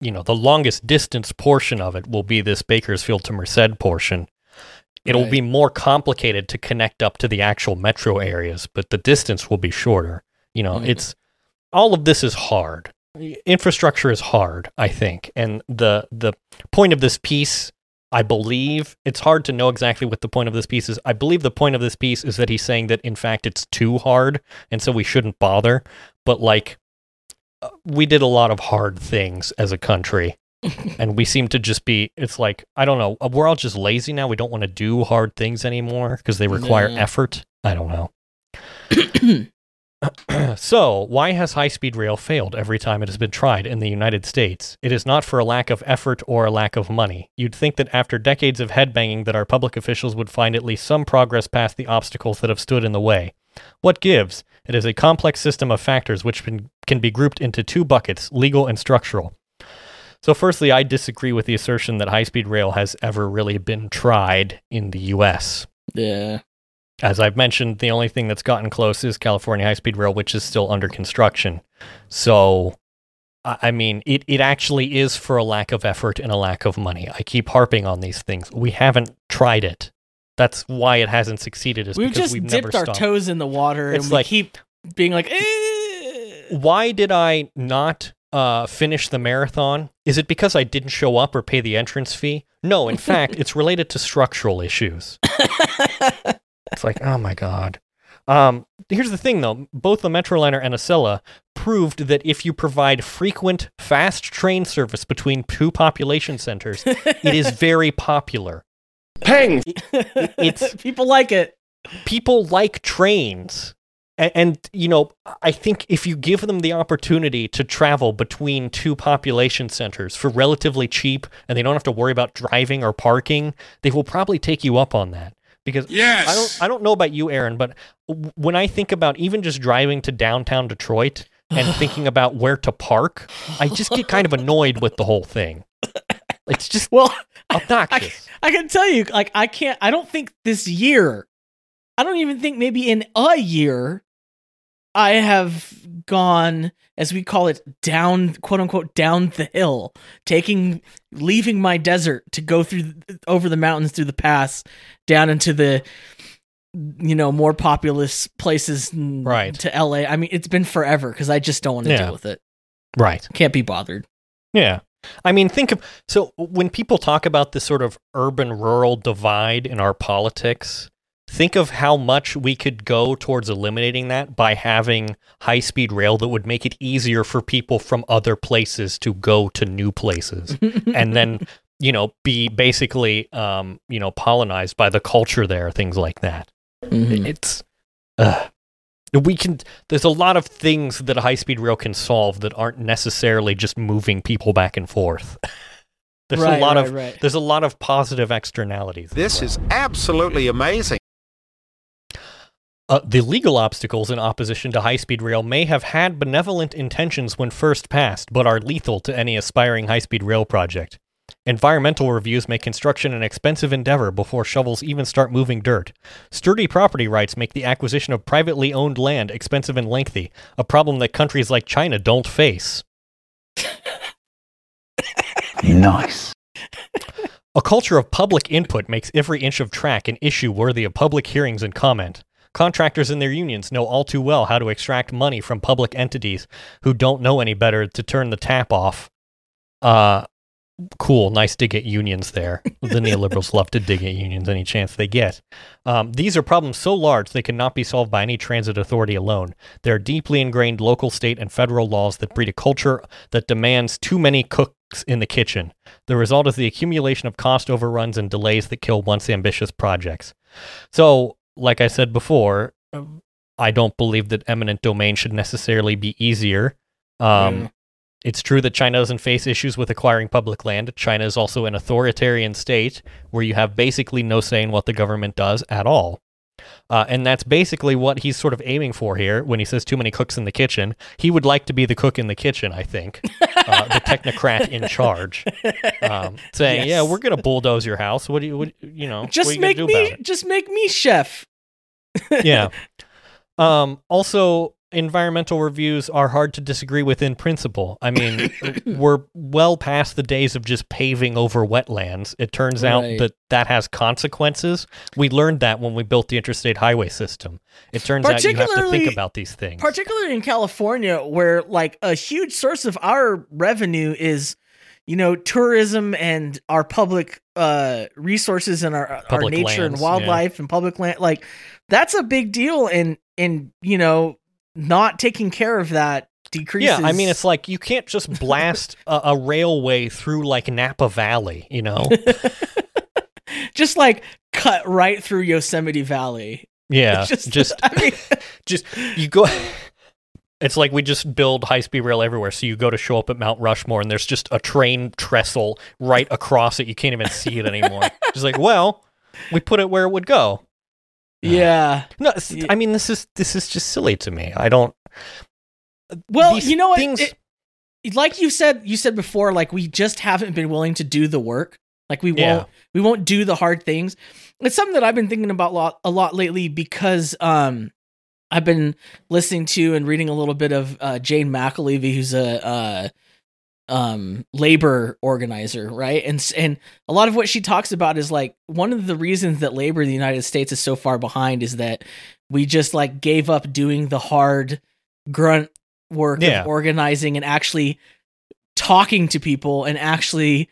you know the longest distance portion of it will be this Bakersfield to Merced portion. It'll Right. be more complicated to connect up to the actual metro areas, but the distance will be shorter. You know, Mhm. it's all of this is hard. Infrastructure is hard, I think, and the the point of this piece, I believe, it's hard to know exactly what the point of this piece is. I believe the point of this piece is that he's saying that in fact it's too hard, and so we shouldn't bother. But like, uh, we did a lot of hard things as a country, and we seem to just be. It's like I don't know. uh, We're all just lazy now. We don't want to do hard things anymore because they require Yeah. effort. I don't know. so, why has high speed rail failed every time it has been tried in the United States? It is not for a lack of effort or a lack of money. You'd think that after decades of headbanging that our public officials would find at least some progress past the obstacles that have stood in the way. What gives? It is a complex system of factors which can, can be grouped into two buckets, legal and structural. So, firstly, I disagree with the assertion that high speed rail has ever really been tried in the US. yeah. As I've mentioned, the only thing that's gotten close is California High Speed Rail, which is still under construction. So, I I mean, it, it actually is for a lack of effort and a lack of money. I keep harping on these things. We haven't tried it. That's why it hasn't succeeded. Is We've because just we've dipped never our stopped. toes in the water It's and we like- keep being like, eh. Why did I not uh, finish the marathon? Is it because I didn't show up or pay the entrance fee? No, in fact, it's related to structural issues. It's like, oh my god. Um, here's the thing, though. Both the Metroliner and Acela proved that if you provide frequent, fast train service between two population centers, it is very popular. Pangs. It's- people like it. People like trains. and, and you know, I think if you give them the opportunity to travel between two population centers for relatively cheap, and they don't have to worry about driving or parking, they will probably take you up on that. Because Yes. I don't, I don't know about you, Aaron, but when I think about even just driving to downtown Detroit and thinking about where to park, I just get kind of annoyed with the whole thing. It's just Well, obnoxious. I can tell you, like, I can't, I don't think this year, I don't even think maybe in a year, I have gone, as we call it, down, quote unquote, down the hill, taking, leaving my desert to go through, over the mountains, through the pass, down into the, you know, more populous places Right. to LA. I mean, it's been forever because I just don't want to Yeah. deal with it. right. Can't be bothered. Yeah. I mean, think of so when people talk about this sort of urban rural divide in our politics, think of how much we could go towards eliminating that by having high speed rail that would make it easier for people from other places to go to new places and then, you know, be basically, um, you know, pollinized by the culture there, things like that. Mhm. It's, uh, we can, there's a lot of things that a high speed rail can solve that aren't necessarily just moving people back and forth. there's Right, a lot right, of, right. there's a lot of positive externalities. This is absolutely amazing. Uh, the legal obstacles in opposition to high speed rail may have had benevolent intentions when first passed, but are lethal to any aspiring high speed rail project. Environmental reviews make construction an expensive endeavor before shovels even start moving dirt. Sturdy property rights make the acquisition of privately owned land expensive and lengthy, a problem that countries like China don't face. Nice. A culture of public input makes every inch of track an issue worthy of public hearings and comment. Contractors and their unions know all too well how to extract money from public entities who don't know any better to turn the tap off. Uh, cool, nice dig at unions there. The neoliberals love to dig at unions any chance they get. Um, these are problems so large they cannot be solved by any transit authority alone. There are deeply ingrained local, state, and federal laws that breed a culture that demands too many cooks in the kitchen. The result is the accumulation of cost overruns and delays that kill once ambitious projects. So, like I said before, um, I don't believe that eminent domain should necessarily be easier. Um, Yeah. It's true that China doesn't face issues with acquiring public land. China is also an authoritarian state where you have basically no say in what the government does at all. Uh, and that's basically what he's sort of aiming for here when he says too many cooks in the kitchen. He would like to be the cook in the kitchen, I think, uh, the technocrat in charge, um, saying, "Yeah, we're going to bulldoze your house. What do you, what, you know, Just you make me, just make me chef. yeah. Um, also, environmental reviews are hard to disagree with in principle. I mean, we're well past the days of just paving over wetlands. It turns out that that has consequences. We learned that when we built the interstate highway system. It turns out you have to think about these things. particularly in California, where like a huge source of our revenue is, you know, tourism and our public uh resources and our our nature lands, and wildlife and public land. Like that's a big deal, and and you know, not taking care of that decreases. yeah, I mean, it's like you can't just blast a, a railway through like Napa Valley, you know? just like cut right through Yosemite Valley. Yeah, just, just I mean, just you go it's like we just build high speed rail everywhere so you go to show up at mount rushmore and there's just a train trestle right across it you can't even see it anymore just like well we put it where it would go yeah. no Yeah. i mean this is this is just silly to me i don't Well, you know what? things- It- like you said, you said before, like we just haven't been willing to do the work. Like we won't, we won't do the hard things. It's something that I've been thinking about lot, a lot lately because um, I've been listening to and reading a little bit of uh, Jane McAlevey, who's a uh, um, labor organizer, right? And and a lot of what she talks about is like one of the reasons that labor in the United States is so far behind is that we just like gave up doing the hard grunt work Yeah. of organizing and actually talking to people and actually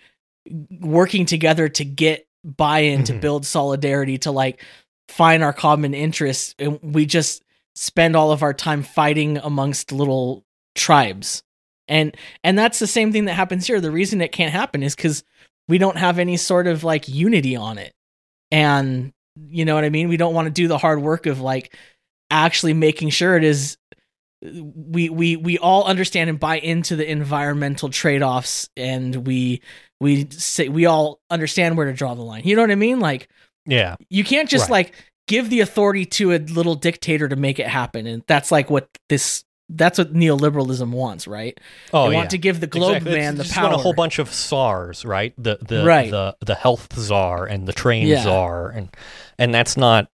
working together to get buy-in to Mhm. build solidarity to like find our common interests and we just spend all of our time fighting amongst little tribes and and that's the same thing that happens here the reason it can't happen is because we don't have any sort of like unity on it and you know what i mean we don't want to do the hard work of like actually making sure it is we we we all understand and buy into the environmental trade-offs and we we say we all understand where to draw the line. You know what I mean? Like Yeah. you can't just Right. like give the authority to a little dictator to make it happen and that's like what this that's what neoliberalism wants, right? Oh, they yeah. want to give the globe Exactly. It's man the just power. want a whole bunch of czars, right? The the Right. the the health czar and the train Yeah. czar, and and that's not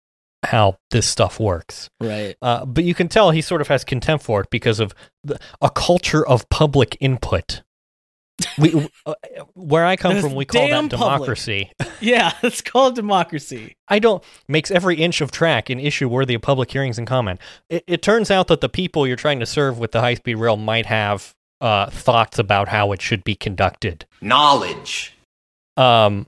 how this stuff works. right. Uh, but you can tell he sort of has contempt for it because of the, a culture of public input. We, uh, where I come from, we call damn that public. democracy. Yeah, it's called democracy. I don't makes every inch of track an issue worthy of public hearings and comment. It, it turns out that the people you're trying to serve with the high speed rail might have uh, thoughts about how it should be conducted. Knowledge. Um,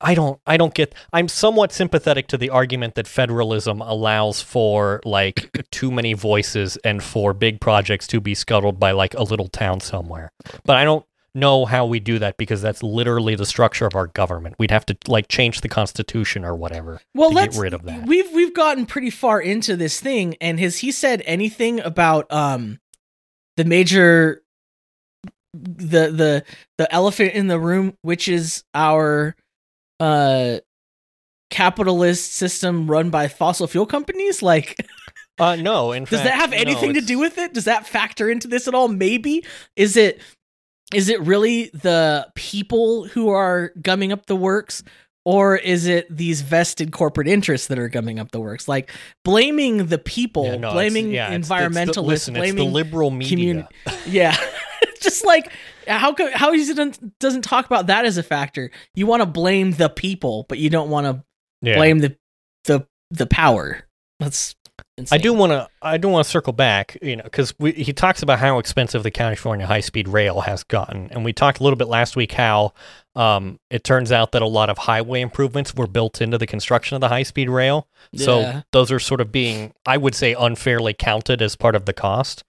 I don't. I don't get. I'm somewhat sympathetic to the argument that federalism allows for like too many voices and for big projects to be scuttled by like a little town somewhere. But I don't know how we do that because that's literally the structure of our government. We'd have to like change the constitution or whatever Well, to let's get rid of that. We've we've gotten pretty far into this thing, and has he said anything about um the major the the the elephant in the room, which is our uh capitalist system run by fossil fuel companies? Like, Uh, no, in does fact, that have no, anything to do with it? Does that factor into this at all? Maybe is it is it really the people who are gumming up the works? Or is it these vested corporate interests that are gumming up the works? Like blaming the people, Yeah, no, it's- blaming yeah, it's- it's the- environmentalists, listen, it's the blaming liberal media. communi- yeah, just like how co- how he doesn't doesn't talk about that as a factor. You want to blame the people, but you don't want to Yeah. blame the the the power. That's I do want to. I do want to circle back, you know, because he talks about how expensive the California high speed rail has gotten, and we talked a little bit last week how um, it turns out that a lot of highway improvements were built into the construction of the high speed rail. So those are sort of being, I would say, unfairly counted as part of the cost.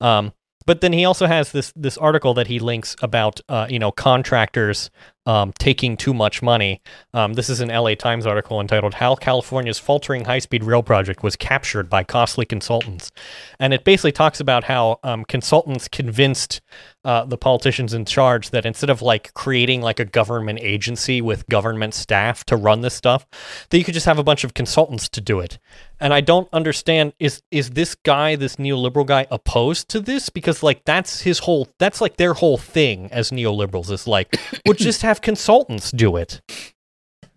Um, but then he also has this this article that he links about, uh, you know, contractors um, taking too much money. Um, this is an LA Times article entitled "How California's Faltering High Speed Rail Project Was Captured by Costly Consultants," and it basically talks about how um, consultants convinced uh, the politicians in charge that instead of like creating like a government agency with government staff to run this stuff, that you could just have a bunch of consultants to do it. And I don't understand is is this guy, this neoliberal guy, opposed to this? Because like that's his whole that's like their whole thing as neoliberals is like, well just have consultants do it.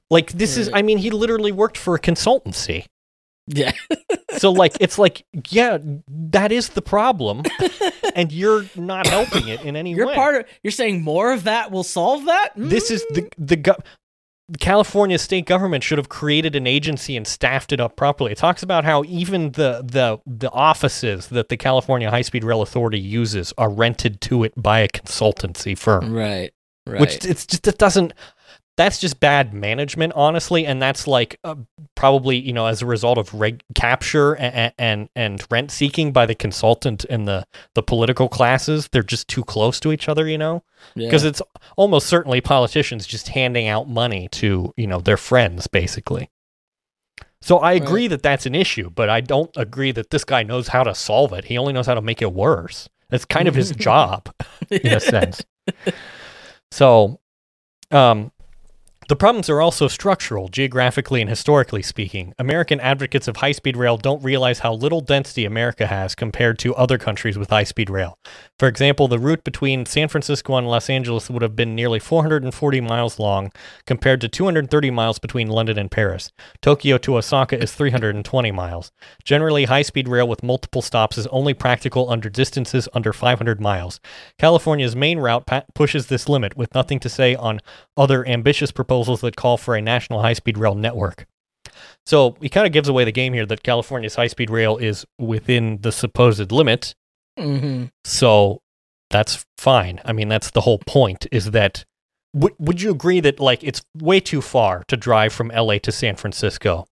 Like this is I mean, he literally worked for a consultancy. Yeah. So like it's like, yeah, that is the problem. and you're not helping it in any way. You're part of. You're saying more of that will solve that. this is the mm. the go- California state government should have created an agency and staffed it up properly. It talks about how even the the the offices that the California High Speed Rail Authority uses are rented to it by a consultancy firm, right. Right. which it's just it doesn't. That's just bad management, honestly, and that's like uh, probably you know as a result of reg- capture and, and and rent seeking by the consultant and the the political classes. They're just too close to each other, you know Yeah. because it's almost certainly politicians just handing out money to you know their friends basically so i agree that that's an issue but i don't agree that this guy knows how to solve it he only knows how to make it worse it's kind of his job in a sense so um the problems are also structural, geographically and historically speaking. American advocates of high speed rail don't realize how little density America has compared to other countries with high speed rail. For example, the route between San Francisco and Los Angeles would have been nearly 440 miles long compared to 230 miles between London and Paris. Tokyo to Osaka is 320 miles. Generally, high speed rail with multiple stops is only practical under distances under 500 miles. California's main route pa- pushes this limit, with nothing to say on other ambitious proposals that call for a national high speed rail network. So he kind of gives away the game here that California's high speed rail is within the supposed limit. hmm So that's fine. I mean, that's the whole point is that w- would you agree that like it's way too far to drive from LA to San Francisco,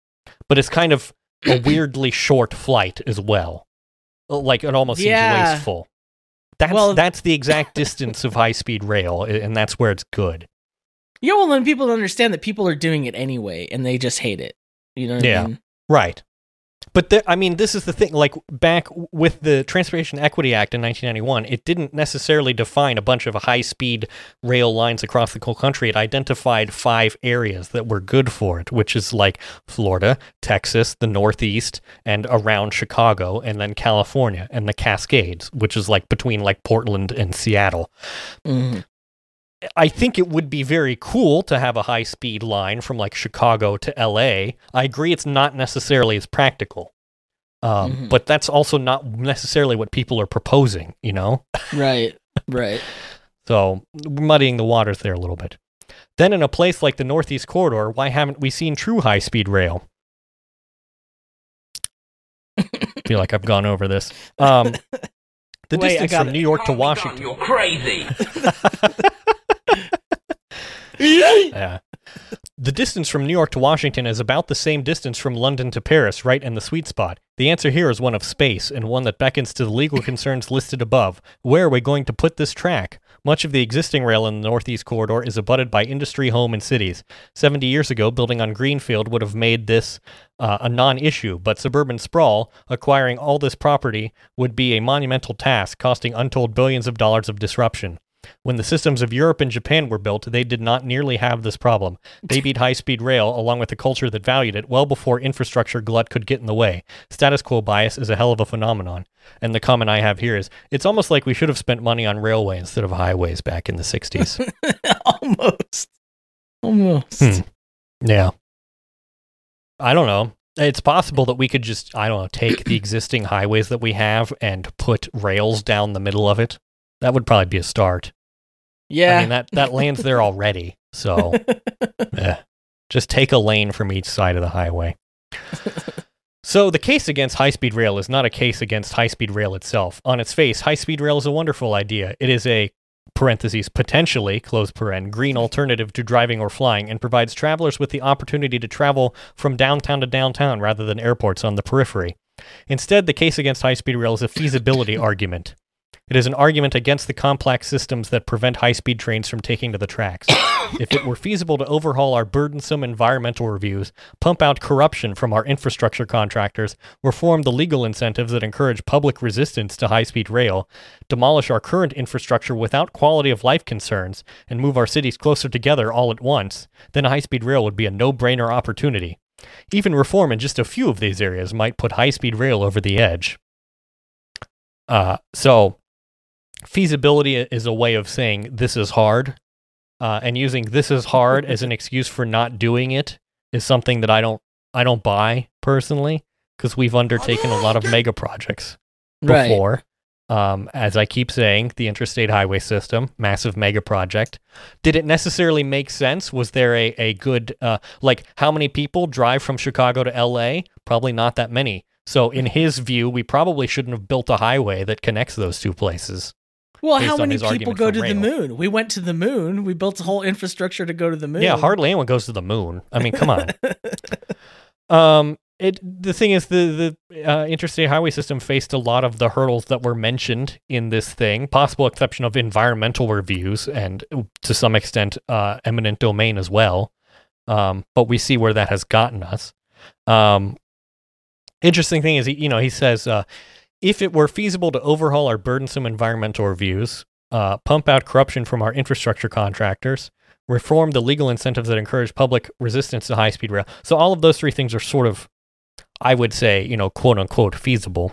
but it's kind of a weirdly short flight as well. Like it almost Yeah. seems wasteful. That's Well- that's the exact distance of high speed rail, and that's where it's good. Yeah, well, then people understand that people are doing it anyway, and they just hate it. You know what Yeah. I mean? Right. But the, I mean, this is the thing. Like back with the Transportation Equity Act in 1991, it didn't necessarily define a bunch of high-speed rail lines across the whole country. It identified five areas that were good for it, which is like Florida, Texas, the Northeast, and around Chicago, and then California and the Cascades, which is like between like Portland and Seattle. Mhm. I think it would be very cool to have a high speed line from like Chicago to LA. I agree it's not necessarily as practical. Um, Mhm. But that's also not necessarily what people are proposing, you know? Right. Right. So we're muddying the waters there a little bit. Then in a place like the Northeast Corridor, why haven't we seen true high speed rail? I feel like I've gone over this. Um, the Wait, distance from it. New York to Washington. You're crazy. Yeah. The distance from New York to Washington is about the same distance from London to Paris, right in the sweet spot. The answer here is one of space, and one that beckons to the legal concerns listed above. Where are we going to put this track? Much of the existing rail in the Northeast Corridor is abutted by industry, home, and cities. 70 years ago, building on Greenfield would have made this uh, a non issue, but suburban sprawl, acquiring all this property, would be a monumental task, costing untold billions of dollars of disruption. When the systems of Europe and Japan were built, they did not nearly have this problem. They beat high speed rail, along with a culture that valued it, well before infrastructure glut could get in the way. Status quo bias is a hell of a phenomenon. And the comment I have here is it's almost like we should have spent money on railway instead of highways back in the 60s. Almost. Almost. Hmm. yeah. I don't know. It's possible that we could just, I don't know, take the existing highways that we have and put rails down the middle of it. That would probably be a start. Yeah. I mean that that land's there already. So eh, just take a lane from each side of the highway. So the case against high-speed rail is not a case against high-speed rail itself. On its face, high-speed rail is a wonderful idea. It is a parentheses potentially close paren green alternative to driving or flying and provides travelers with the opportunity to travel from downtown to downtown rather than airports on the periphery. Instead, the case against high-speed rail is a feasibility argument. It is an argument against the complex systems that prevent high speed trains from taking to the tracks. if it were feasible to overhaul our burdensome environmental reviews, pump out corruption from our infrastructure contractors, reform the legal incentives that encourage public resistance to high speed rail, demolish our current infrastructure without quality of life concerns, and move our cities closer together all at once, then high speed rail would be a no brainer opportunity. Even reform in just a few of these areas might put high speed rail over the edge. Uh, so, feasibility is a way of saying this is hard, uh, and using this is hard as an excuse for not doing it is something that I don't I don't buy personally because we've undertaken a lot of mega projects right. before. Um, as I keep saying, the interstate highway system, massive mega project. Did it necessarily make sense? Was there a, a good, uh, like, how many people drive from Chicago to LA? Probably not that many. So, in his view, we probably shouldn't have built a highway that connects those two places. Well, how many people go to the moon? We went to the moon. We built a whole infrastructure to go to the moon. Yeah, hardly anyone goes to the moon. I mean, come on. Um, it the thing is the the uh, interstate highway system faced a lot of the hurdles that were mentioned in this thing, possible exception of environmental reviews and to some extent uh, eminent domain as well. Um, but we see where that has gotten us. Um, interesting thing is, he, you know, he says uh, if it were feasible to overhaul our burdensome environmental reviews, uh, pump out corruption from our infrastructure contractors, reform the legal incentives that encourage public resistance to high speed rail. So all of those three things are sort of, I would say, you know, quote unquote feasible.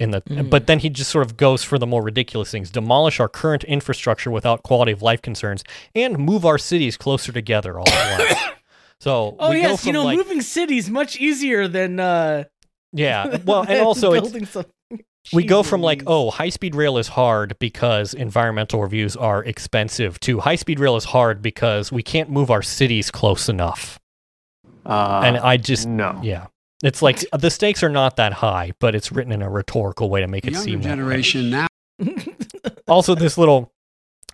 In the, Mhm. but then he just sort of goes for the more ridiculous things: demolish our current infrastructure without quality of life concerns, and move our cities closer together all at once. So Oh we go yes, you know, like, moving cities much easier than uh yeah. Well, and also it's building something. We go from like oh high speed rail is hard because environmental reviews are expensive to high speed rail is hard because we can't move our cities close enough. Uh, and i just no. yeah. It's like the stakes are not that high but it's written in a rhetorical way to make it Younger seem that generation now. also this little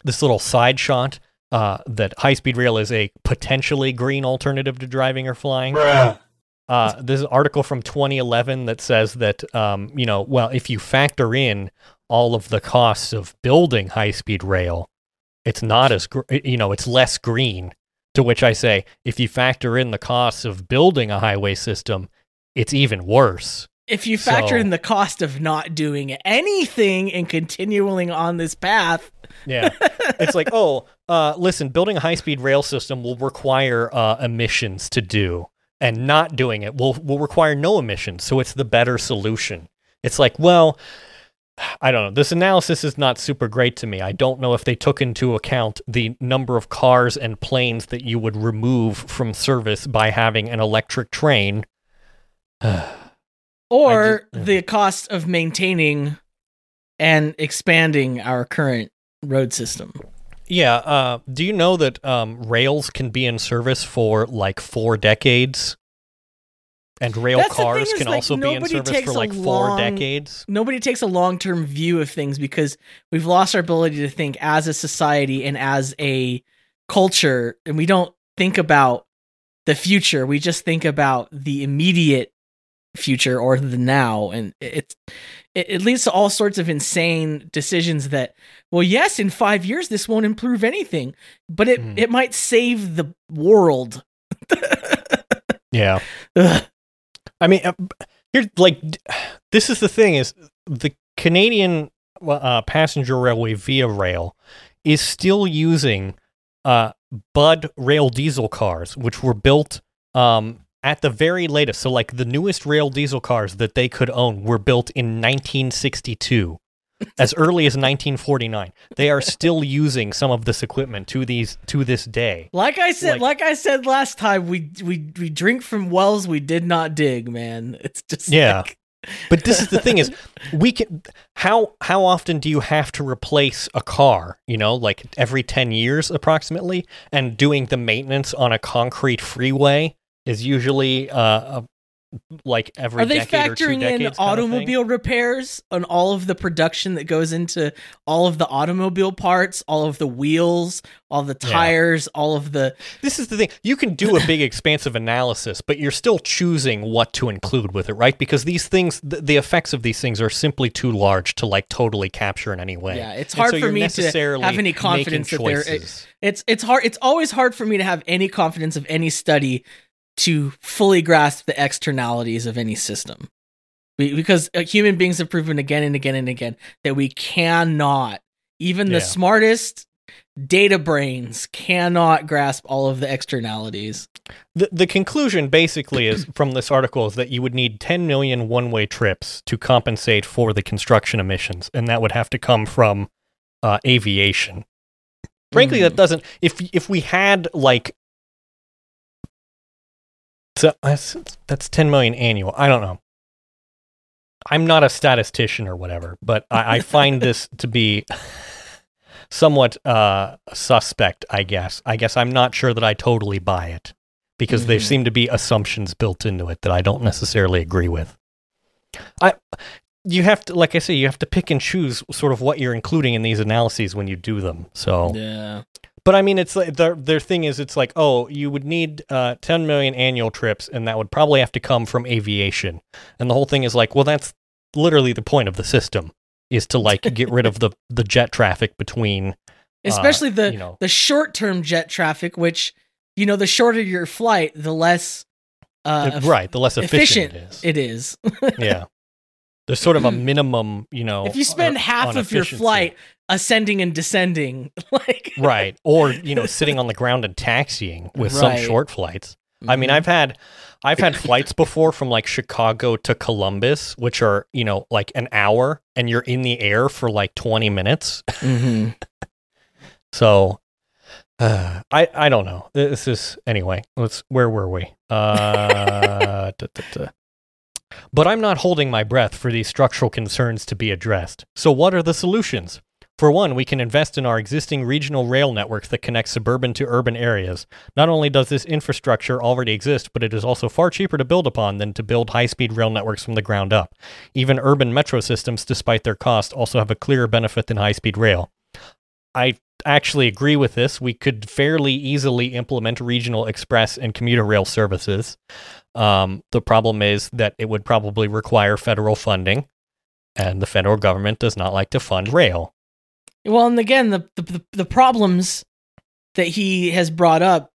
this little side shot uh, that high speed rail is a potentially green alternative to driving or flying uh, there's an article from 2011 that says that, um, you know, well, if you factor in all of the costs of building high speed rail, it's not as, gr- you know, it's less green. To which I say, if you factor in the costs of building a highway system, it's even worse if you factor So- in the cost of not doing anything and continuing on this path, Yeah. it's like, oh, uh, listen, building a high speed rail system will require uh, emissions to do, and not doing it will, will require no emissions. So it's the better solution. It's like, well, I don't know. This analysis is not super great to me. I don't know if they took into account the number of cars and planes that you would remove from service by having an electric train. or ju- yeah. the cost of maintaining and expanding our current road system. Yeah. Uh, do you know that um, rails can be in service for like four decades? And rail That's cars is, can like, also be in service for like four long- decades. Nobody takes a long term view of things because we've lost our ability to think as a society and as a culture, and we don't think about the future. We just think about the immediate future or the now, and it's it, it leads to all sorts of insane decisions. That well, yes, in five years this won't improve anything, but it Mhm. it might save the world. Yeah. Ugh. I mean, here, like, this is the thing: is the Canadian uh, passenger railway Via Rail is still using uh, Budd rail diesel cars, which were built um, at the very latest. So, like the newest rail diesel cars that they could own were built in 1962. As early as 1949, they are still using some of this equipment to these to this day. Like I said, Like- like, I said last time, we we we drink from wells we did not dig, man. It's just Yeah. like- But this is the thing: is we can how how often do you have to replace a car? You know, like every ten years approximately, and doing the maintenance on a concrete freeway is usually uh, a, like every. Are they decade or two factoring in kind of thing. automobile repairs on all of the production that goes into all of the automobile parts, all of the wheels, all the Yeah. tires, all of the This is the thing. You can do a big, expansive analysis, but you're still choosing what to include with it, right? Because these things, the, the effects of these things are simply too large to like totally capture in any way. Yeah, it's hard so for me to have any confidence that they're- choices. it's it's hard it's always hard for me to have any confidence of any study to fully grasp the externalities of any system Be- because uh, human beings have proven again and again and again that we cannot even Yeah. the smartest data brains cannot grasp all of the externalities The, the conclusion basically is from this article is that you would need 10 million one way trips to compensate for the construction emissions, and that would have to come from uh, aviation. Frankly, that doesn't. If if we had like, so that's, that's 10 million annual. I don't know. I'm not a statistician or whatever, but I, I find this to be somewhat uh, suspect. I guess. I guess I'm not sure that I totally buy it because there Mhm. seem to be assumptions built into it that I don't necessarily agree with. I you have to like I say you have to pick and choose sort of what you're including in these analyses when you do them. So yeah but I mean it's like their their thing is it's like oh you would need uh 10 million annual trips and that would probably have to come from aviation. And the whole thing is like well that's literally the point of the system is to like get rid of the the jet traffic between especially the you know. the short-term jet traffic which you know the shorter your flight the less uh right the less efficient, efficient it is. it is yeah. There's sort of a minimum, you know. if you spend uh, half of your flight ascending and descending like right, or you know, sitting on the ground and taxiing with some short flights. I mean, Mhm. I've had, I've had flights before from like Chicago to Columbus, which are you know like an hour, and you're in the air for like 20 minutes. Mhm. So, uh, I I don't know. This is anyway. Let's. Where were we? Uh, duh, duh, duh. But I'm not holding my breath for these structural concerns to be addressed. So, what are the solutions? For one, we can invest in our existing regional rail networks that connect suburban to urban areas. Not only does this infrastructure already exist, but it is also far cheaper to build upon than to build high speed rail networks from the ground up. Even urban metro systems, despite their cost, also have a clearer benefit than high speed rail. I actually agree with this. We could fairly easily implement regional express and commuter rail services. Um, the problem is that it would probably require federal funding, and the federal government does not like to fund rail. Well and again the, the the the problems that he has brought up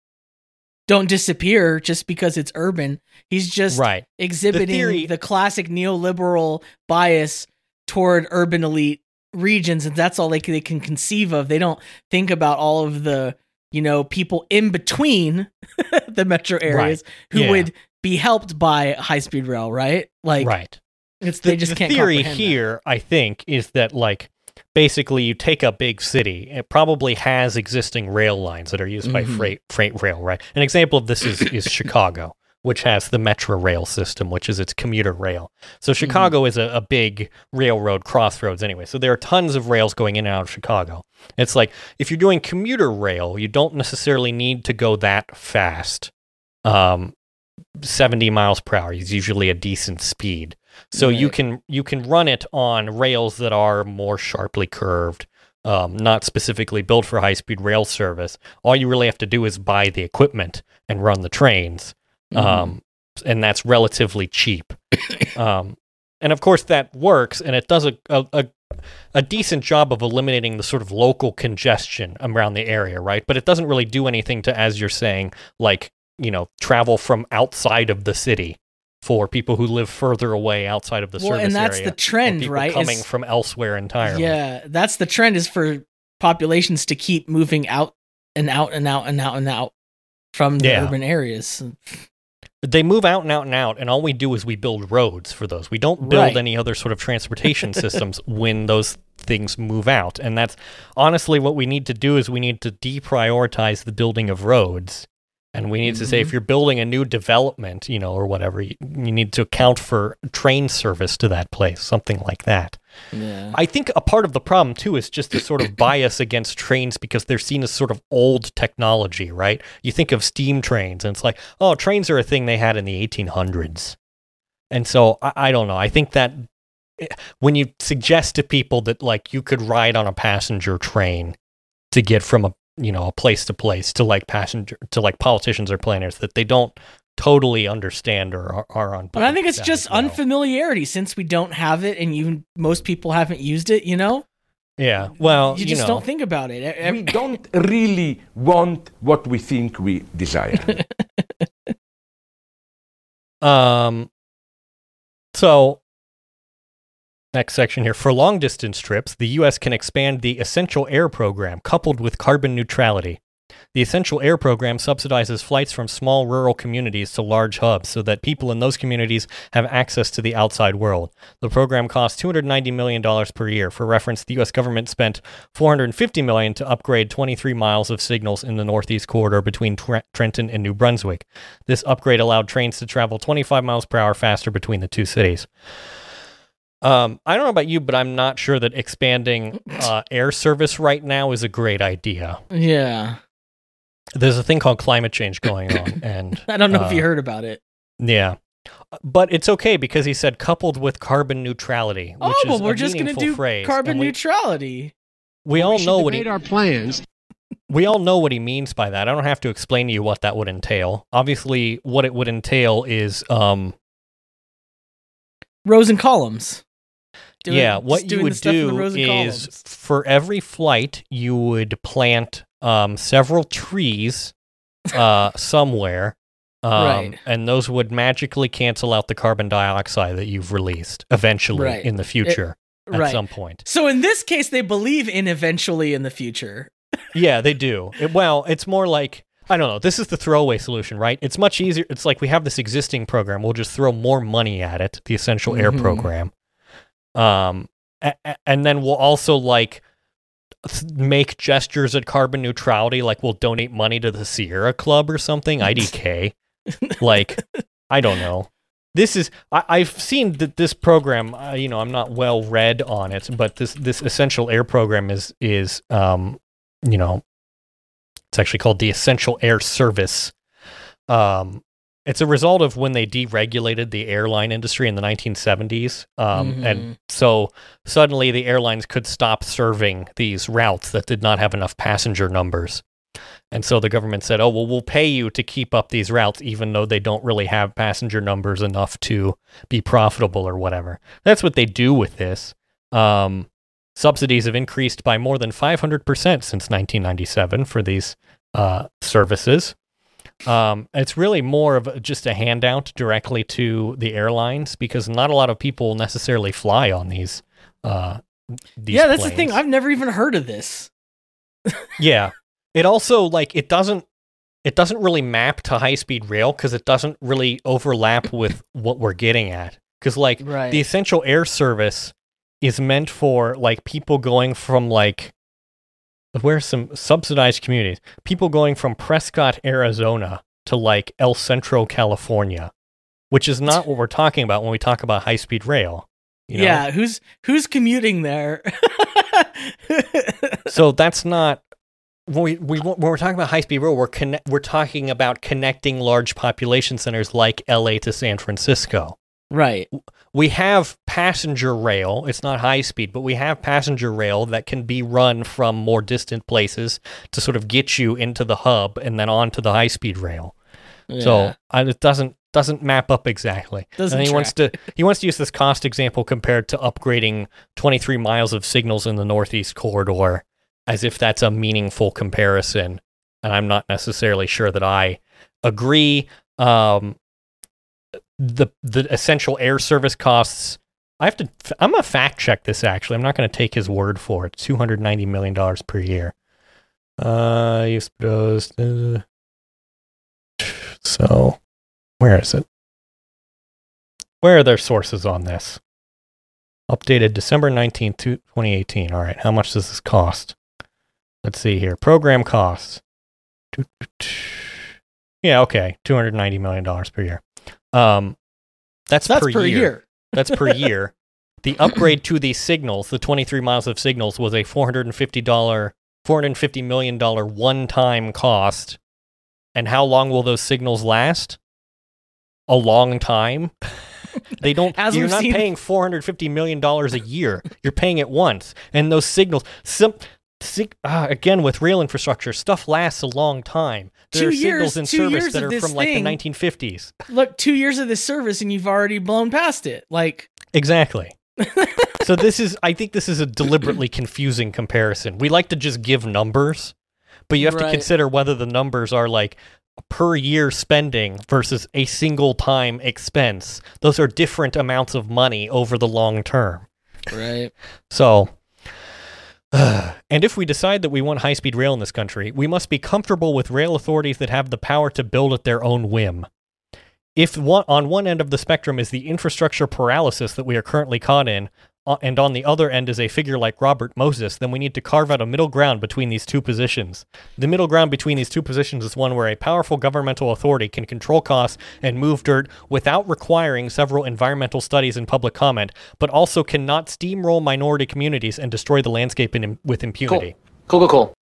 don't disappear just because it's urban. He's just right. exhibiting the, theory- classic neoliberal bias toward urban elite regions, and that's all they can, they can conceive of. They don't think about all of the you know people in between the metro areas who Yeah. would be helped by high speed rail, right? Like, right. it's they just the can't. theory comprehend that. here, I think, is that like basically you take a big city, it probably has existing rail lines that are used by Mhm. freight freight rail, right? An example of this is is Chicago, which has the Metra Rail system, which is its commuter rail. So Mm-hmm. Chicago is a, a big railroad crossroads anyway. So there are tons of rails going in and out of Chicago. It's like if you're doing commuter rail, you don't necessarily need to go that fast. Um, 70 miles per hour is usually a decent speed. So you can you can run it on rails that are more sharply curved, um, not specifically built for high speed rail service. All you really have to do is buy the equipment and run the trains, Mm-hmm. um, and that's relatively cheap. um, and of course that works, and it does a, a a decent job of eliminating the sort of local congestion around the area, right? But it doesn't really do anything to, as you're saying, like you know, travel from outside of the city for people who live further away outside of the Well, service and that's area, the trend, right, Coming is- from elsewhere entirely. Yeah, that's the trend is for populations to keep moving out and out and out and out and out from the Yeah. urban areas. They move out and out and out, and all we do is we build roads for those. We don't build Right. any other sort of transportation systems when those things move out. And that's honestly what we need to do is we need to deprioritize the building of roads. And we need to say if you're building a new development, you know, or whatever, you, you need to account for train service to that place, something like that. Yeah. I think a part of the problem too is just a sort of bias against trains because they're seen as sort of old technology, right? You think of steam trains and it's like, oh, trains are a thing they had in the 1800s. And so I, I don't know. I think that eh, when you suggest to people that like you could ride on a passenger train to get from a you know a place to place to like passenger to like politicians or planners that they don't totally understand or are, are on. But I think it's just well. unfamiliarity since we don't have it and you most people haven't used it, you know? Yeah. Well, you you, just know, don't think about it. We don't really want what we think we desire. Um, so, next section here. For long distance trips, the U.S. can expand the Essential Air Program coupled with carbon neutrality. The Essential Air Program subsidizes flights from small rural communities to large hubs so that people in those communities have access to the outside world. The program costs $290 million per year. For reference, the U.S. government spent 450 million to upgrade 23 miles of signals in the Northeast corridor between Tre- Trenton and New Brunswick. This upgrade allowed trains to travel 25 miles per hour faster between the two cities. Um, I don't know about you, but I'm not sure that expanding uh, air service right now is a great idea. yeah. There's a thing called climate change going on, and I don't know if you uh, heard about it. Yeah, but it's okay because he said coupled with carbon neutrality, which Oh, is but we're a just going to do phrase. carbon we, neutrality. We all know what he our plans. we all know what he means by that. I don't have to explain to you what that would entail. Obviously, what it would entail is um Rows and columns. Doing- yeah, what you would stuff in the do is columns. for every flight you would plant um, several trees uh, somewhere, um, Right. and those would magically cancel out the carbon dioxide that you've released eventually Right. in the future at right. some point. So in this case, they believe in eventually in the future. Yeah, they do. It, well, it's more like I don't know. This is the throwaway solution, right? It's much easier. It's like we have this existing program. We'll just throw more money at it, the Essential Air Mhm. program. Um, and then we'll also like th- make gestures at carbon neutrality, like we'll donate money to the Sierra Club or something, IDK. like, I don't know. This is I, I've seen that this program. Uh, you know, I'm not well read on it, but this this Essential Air program is is um, you know, it's actually called the Essential Air Service. Um, it's a result of when they deregulated the airline industry in the 1970s. Um, Mhm. And so suddenly the airlines could stop serving these routes that did not have enough passenger numbers. And so the government said, oh, well, we'll pay you to keep up these routes, even though they don't really have passenger numbers enough to be profitable or whatever. That's what they do with this. Um, subsidies have increased by more than 500% since 1997 for these uh, services. Um, it's really more of just a handout directly to the airlines because not a lot of people necessarily fly on these. Uh, these yeah, that's the thing. I've never even heard of this. Yeah. It also like it doesn't it doesn't really map to high speed rail because it doesn't really overlap with what we're getting at. Because like Right. the essential air service is meant for like people going from like where's some subsidized communities, people going from Prescott, Arizona to like El Centro, California, which is not what we're talking about when we talk about high speed rail. you know? Yeah, who's who's commuting there? so that's not when we, we when we're talking about high speed rail, we're conne- we're talking about connecting large population centers like LA to San Francisco. Right. We have passenger rail. It's not high speed, but we have passenger rail that can be run from more distant places to sort of get you into the hub and then onto the high speed rail. So Yeah. uh, it doesn't doesn't map up exactly. Doesn't and he wants to he wants to use this cost example compared to upgrading 23 miles of signals in the Northeast corridor as if that's a meaningful comparison. And I'm not necessarily sure that I agree. Um, the the essential air service costs. I have to. I'm gonna fact check this. Actually, I'm not gonna take his word for it. 290 million dollars per year. Uh, you suppose. Uh, so, where is it? Where are their sources on this? Updated December 19th, 2018. All right, how much does this cost? Let's see here. Program costs. Yeah, okay. $290 million per year. Um, that's, That's per, per year. year. That's per year. The upgrade to these signals, the 23 miles of signals, was a $450, $450 million one time cost. And how long will those signals last? A long time. They don't. As you're not seen- paying 450 million dollars a year. You're paying it once, and those signals. Some, sig, uh, again with rail infrastructure, stuff lasts a long time. There Two are signals years- in service that are from like thing- the 1950s. Look, two years of this service and you've already blown past it. Like, Exactly. so this is I think this is a deliberately confusing comparison. We like to just give numbers, but you have to consider whether the numbers are like per year spending versus a single time expense. Those are different amounts of money over the long term. right. So, and if we decide that we want high speed rail in this country, we must be comfortable with rail authorities that have the power to build at their own whim. If one, on one end of the spectrum is the infrastructure paralysis that we are currently caught in, and on the other end is a figure like Robert Moses, then we need to carve out a middle ground between these two positions. The middle ground between these two positions is one where a powerful governmental authority can control costs and move dirt without requiring several environmental studies and public comment, but also cannot steamroll minority communities and destroy the landscape in, with impunity. Cool, cool, cool.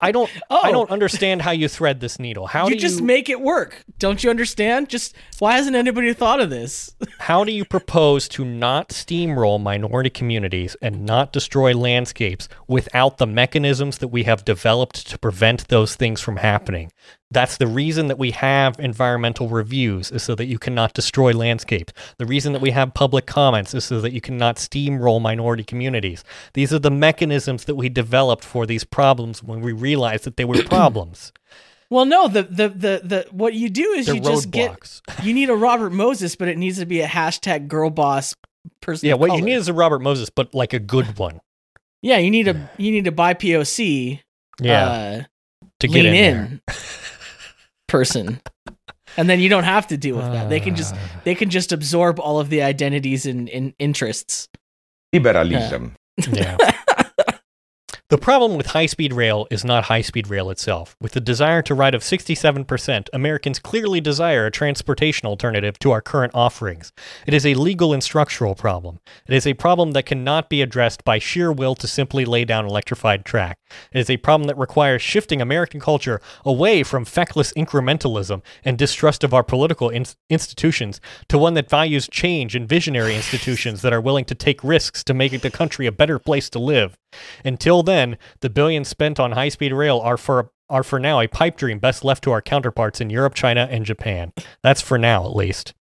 I don't. Oh. I don't understand how you thread this needle. How you do just you make it work. Don't you understand? Just why hasn't anybody thought of this? how do you propose to not steamroll minority communities and not destroy landscapes without the mechanisms that we have developed to prevent those things from happening? That's the reason that we have environmental reviews is so that you cannot destroy landscapes. The reason that we have public comments is so that you cannot steamroll minority communities. These are the mechanisms that we developed for these problems when we realized that they were problems. Well, no, the the the, the what you do is They're you just get roadblocks. you need a Robert Moses, but it needs to be a hashtag girl boss person. Yeah, what you need is a Robert Moses, but like a good one. Yeah, you need a you need a BIPOC. Yeah, uh, to get in, in, person, and then you don't have to deal with that. They can just Uh. they can just absorb all of the identities and, and interests. Liberalism. there. Yeah. The problem with high speed rail is not high speed rail itself. With the desire to ride of 67%, Americans clearly desire a transportation alternative to our current offerings. It is a legal and structural problem. It is a problem that cannot be addressed by sheer will to simply lay down electrified track. It is a problem that requires shifting American culture away from feckless incrementalism and distrust of our political in- institutions to one that values change and visionary institutions that are willing to take risks to make the country a better place to live. Until then, the billions spent on high-speed rail are for are for now a pipe dream best left to our counterparts in Europe, China, and Japan. That's for now, at least.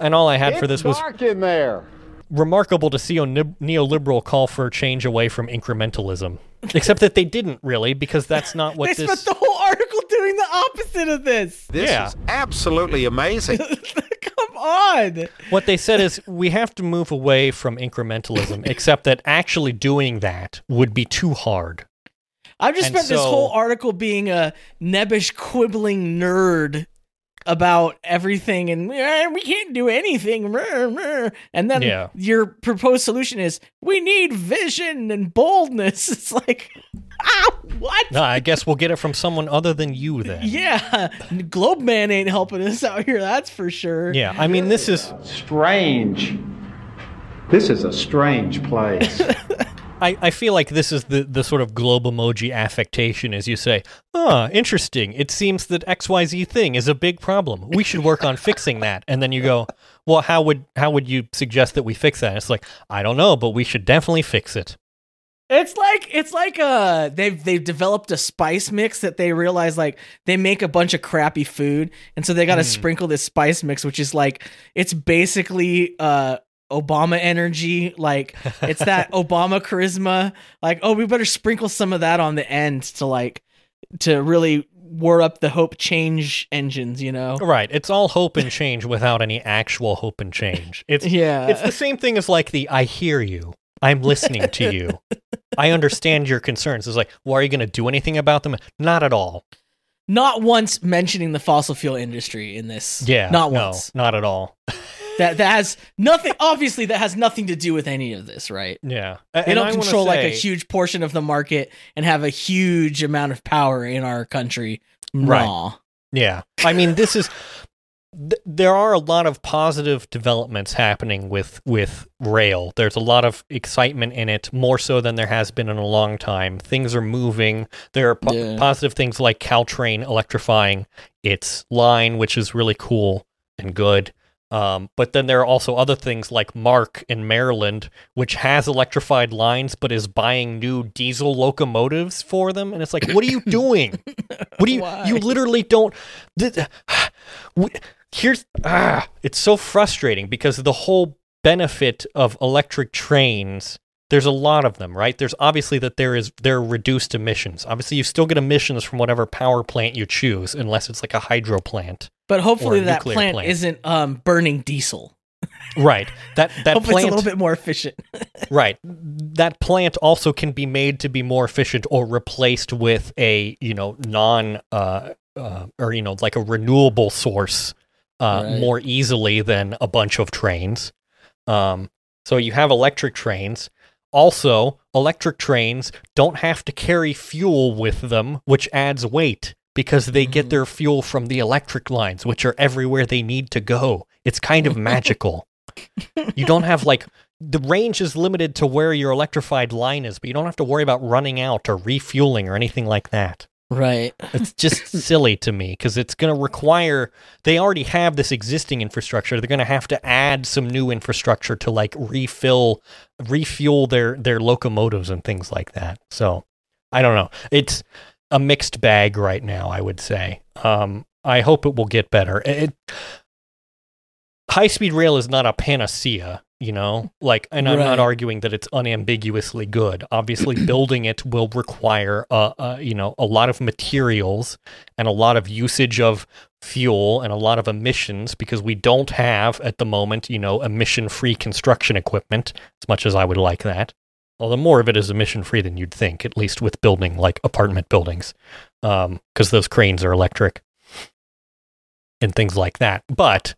And all I had for It's this was dark in there. Remarkable to see a nib- neoliberal call for a change away from incrementalism. Except that they didn't really, because that's not what they this. spent the whole article doing doing the opposite of this. This Yeah. is absolutely amazing. Come on. What they said is we have to move away from incrementalism, except that actually doing that would be too hard. I've just And spent this so- whole article being a nebbish quibbling nerd about everything and "Eh, we can't do anything. rah, rah." And then Yeah. your proposed solution is we need vision and boldness. It's like, ah, what? No, I guess we'll get it from someone other than you then. Yeah, Globe Man ain't helping us out here. That's for sure. Yeah, I mean, this is. Strange. This is a strange place. I, I feel like this is the, the sort of globe emoji affectation as you say, ah, interesting. It seems that XYZ thing is a big problem. We should work on fixing that. And then you go, well, how would how would you suggest that we fix that? And it's like, I don't know, but we should definitely fix it. It's like it's like uh they've they've developed a spice mix that they realize like they make a bunch of crappy food and so they got to sprinkle this spice mix which is like it's basically uh Obama energy like it's that Obama charisma like oh we better sprinkle some of that on the end to like to really whir up the hope change engines you know Right. It's all hope and change without any actual hope and change. It's yeah it's the same thing as like the I hear you. I'm listening to you. I understand your concerns. It's like, well, are you going to do anything about them? Not at all. not once mentioning the fossil fuel industry in this Yeah. not no, once Not at all. That that has nothing obviously that has nothing to do with any of this right Yeah. they And don't I wanna control like a huge portion of the market and have a huge amount of power in our country Right. Yeah. I mean, this is th- there are a lot of positive developments happening with with rail. There's a lot of excitement in it, more so than there has been in a long time. Things are moving. There are po- Yeah. positive things like Caltrain electrifying its line, which is really cool and good. Um, but then there are also other things like MARC in Maryland, which has electrified lines but is buying new diesel locomotives for them. And it's like, what are you doing? What do you? Why? You literally don't. th- Here's ah, it's so frustrating because the whole benefit of electric trains. There's a lot of them, right? There's obviously that there is there are reduced emissions. Obviously, you still get emissions from whatever power plant you choose, unless it's like a hydro plant, but hopefully that plant, plant. isn't um burning diesel right? That that plant it's a little bit more efficient Right. That plant also can be made to be more efficient or replaced with a, you know, non uh, uh or you know, like a renewable source uh Right. more easily than a bunch of trains. Um so you have electric trains. Also, electric trains don't have to carry fuel with them, which adds weight because they get Mhm. their fuel from the electric lines, which are everywhere they need to go. It's kind of magical. you don't have like the range is limited to where your electrified line is, but you don't have to worry about running out or refueling or anything like that. right It's just silly to me because it's going to require, they already have this existing infrastructure. They're going to have to add some new infrastructure to like refill, refuel their, their locomotives and things like that. So I don't know. It's a mixed bag right now, I would say. Um, I hope it will get better. It, high speed rail is not a panacea, you know? Like, and I'm not arguing that it's unambiguously good. Obviously, building it will require, uh, uh, you know, a lot of materials and a lot of usage of fuel and a lot of emissions because we don't have at the moment, you know, emission free construction equipment as much as I would like that. Although more of it is emission free than you'd think, at least with building like apartment buildings, because those cranes are electric and things like that. But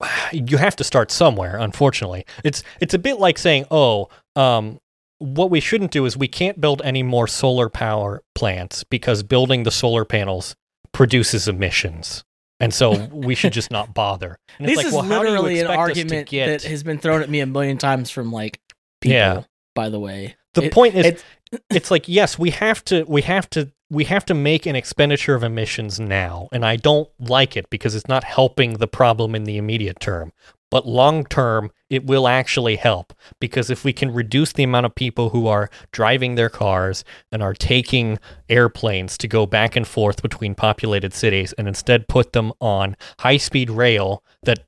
you have to start somewhere. Unfortunately, it's it's a bit like saying, "Oh, um, what we shouldn't do is we can't build any more solar power plants because building the solar panels produces emissions." And so we should just not bother. And it's this like, is well, how do you literally an expect us to argument get- that has been thrown at me a million times from like people Yeah. By the way The It- point is, it's- it's like yes, we have to, we have to, we have to make an expenditure of emissions now, and I don't like it because it's not helping the problem in the immediate term. But long term, it will actually help because if we can reduce the amount of people who are driving their cars and are taking airplanes to go back and forth between populated cities and instead put them on high speed rail that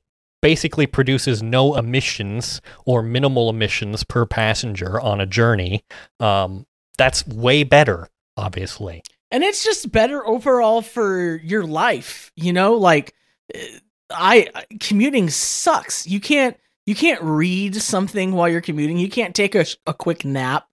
basically produces no emissions or minimal emissions per passenger on a journey, um, that's way better, obviously. and it's just better overall for your life you know? Like i I- commuting sucks. You can't you can't read something while you're commuting. You can't take a, a quick nap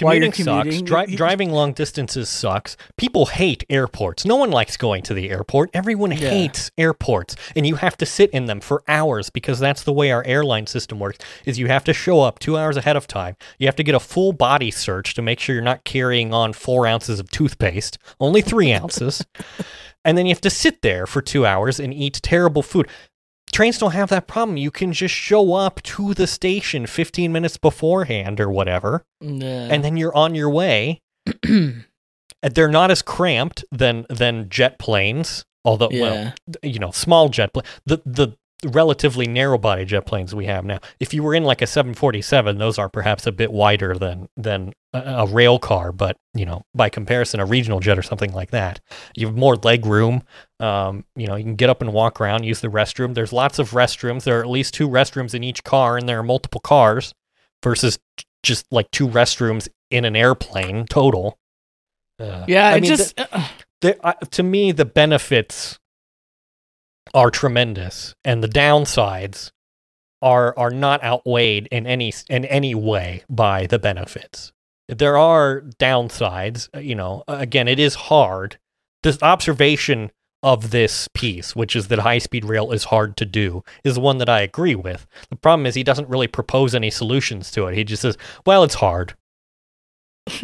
while Commuting sucks. commuting. Dri- driving long distances sucks. People hate airports. No one likes going to the airport. Everyone Yeah. hates airports, and you have to sit in them for hours because that's the way our airline system works. Is you have to show up two hours ahead of time. You have to get a full body search to make sure you're not carrying on four ounces of toothpaste, only three ounces, and then you have to sit there for two hours and eat terrible food. Trains don't have that problem. You can just show up to the station 15 minutes beforehand or whatever and then you're on your way. And They're not as cramped than than jet planes, although yeah well, you know, small jet plane. The the relatively narrow body jet planes we have now. If you were in like a 747, those are perhaps a bit wider than than a, a rail car, but you know, by comparison, a regional jet or something like that, you have more leg room. Um, you know, you can get up and walk around, use the restroom. There's lots of restrooms. There are at least two restrooms in each car, and there are multiple cars versus just like two restrooms in an airplane total. Uh, yeah I it mean, just uh, the, uh, to me, the benefits are tremendous, and the downsides are are not outweighed in any in any way by the benefits. There are downsides. uh, You know, again, it is hard. This observation of this piece, which is that high speed rail is hard to do, is one that I agree with. The problem is he doesn't really propose any solutions to it. He just says, "Well, it's hard."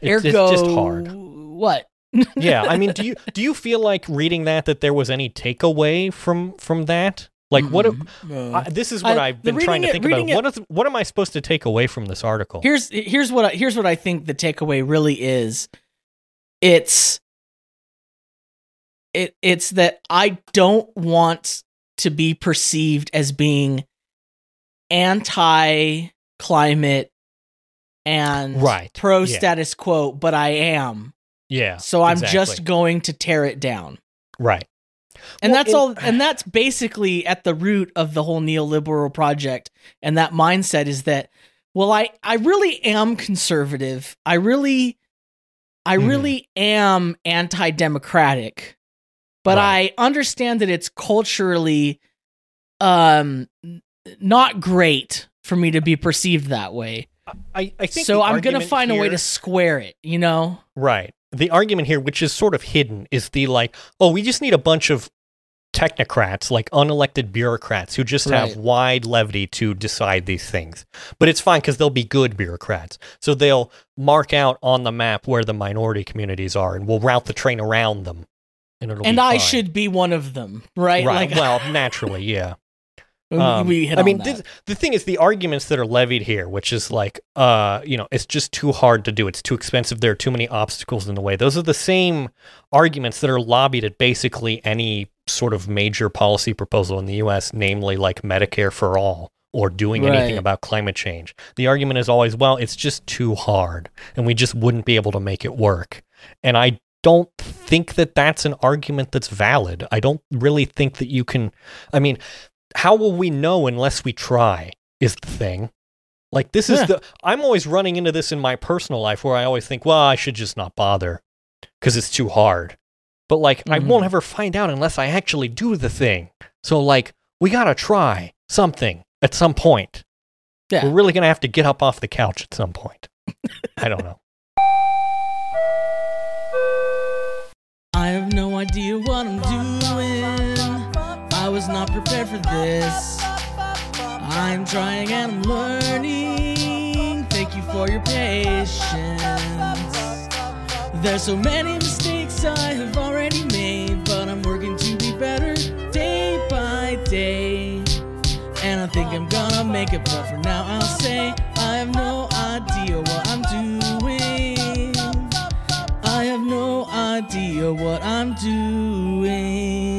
It's, it's just hard. what yeah i mean do you do you feel like reading that that there was any takeaway from from that like what Mm-mm. No. I, this is what I- i've been trying to reading think it- about reading what is what am i supposed to take away from this article here's here's what I, here's what I think the takeaway really is. It's it it's that I don't want to be perceived as being anti climate and Right, pro yeah. status quo, but I am. Yeah So I'm exactly. just going to tear it down. right And Well, that's it- all and that's basically at the root of the whole neoliberal project and that mindset is that well I I really am conservative. I really I Mhm. really am anti-democratic. But Right. I understand that it's culturally um not great for me to be perceived that way. i i think So I'm going to argument find a way to square it, you know? Right. The argument here, which is sort of hidden, is the like, oh, we just need a bunch of technocrats, like unelected bureaucrats who just have wide levity to decide these things. But it's fine because they'll be good bureaucrats. So they'll mark out on the map where the minority communities are and we'll route the train around them. And, it'll And I should be one of them, right? Right. Like well, naturally, yeah. Um, we hit I mean, this, the thing is, the arguments that are levied here, which is like, uh, you know, it's just too hard to do. It's too expensive. There are too many obstacles in the way. Those are the same arguments that are lobbied at basically any sort of major policy proposal in the U.S., namely like Medicare for all or doing anything about climate change. The argument is always, well, it's just too hard, and we just wouldn't be able to make it work. And I don't think that that's an argument that's valid. I don't really think that you can. I mean, how will we know unless we try? Is the thing. Like this is Yeah. the. I'm always running into this in my personal life where I always think, well, I should just not bother because it's too hard. But like, I Mhm. won't ever find out unless I actually do the thing. So like, we gotta try something at some point. Yeah. We're really gonna have to get up off the couch at some point. I don't know. I have no idea what I'm doing. I was not prepared for this. I'm trying and I'm learning. Thank you for your patience. There's so many mistakes I have already made, but I'm working to be better day by day. And I think I'm gonna make it, but for now I'll say I have no idea what I'm doing. I have no idea what I'm doing.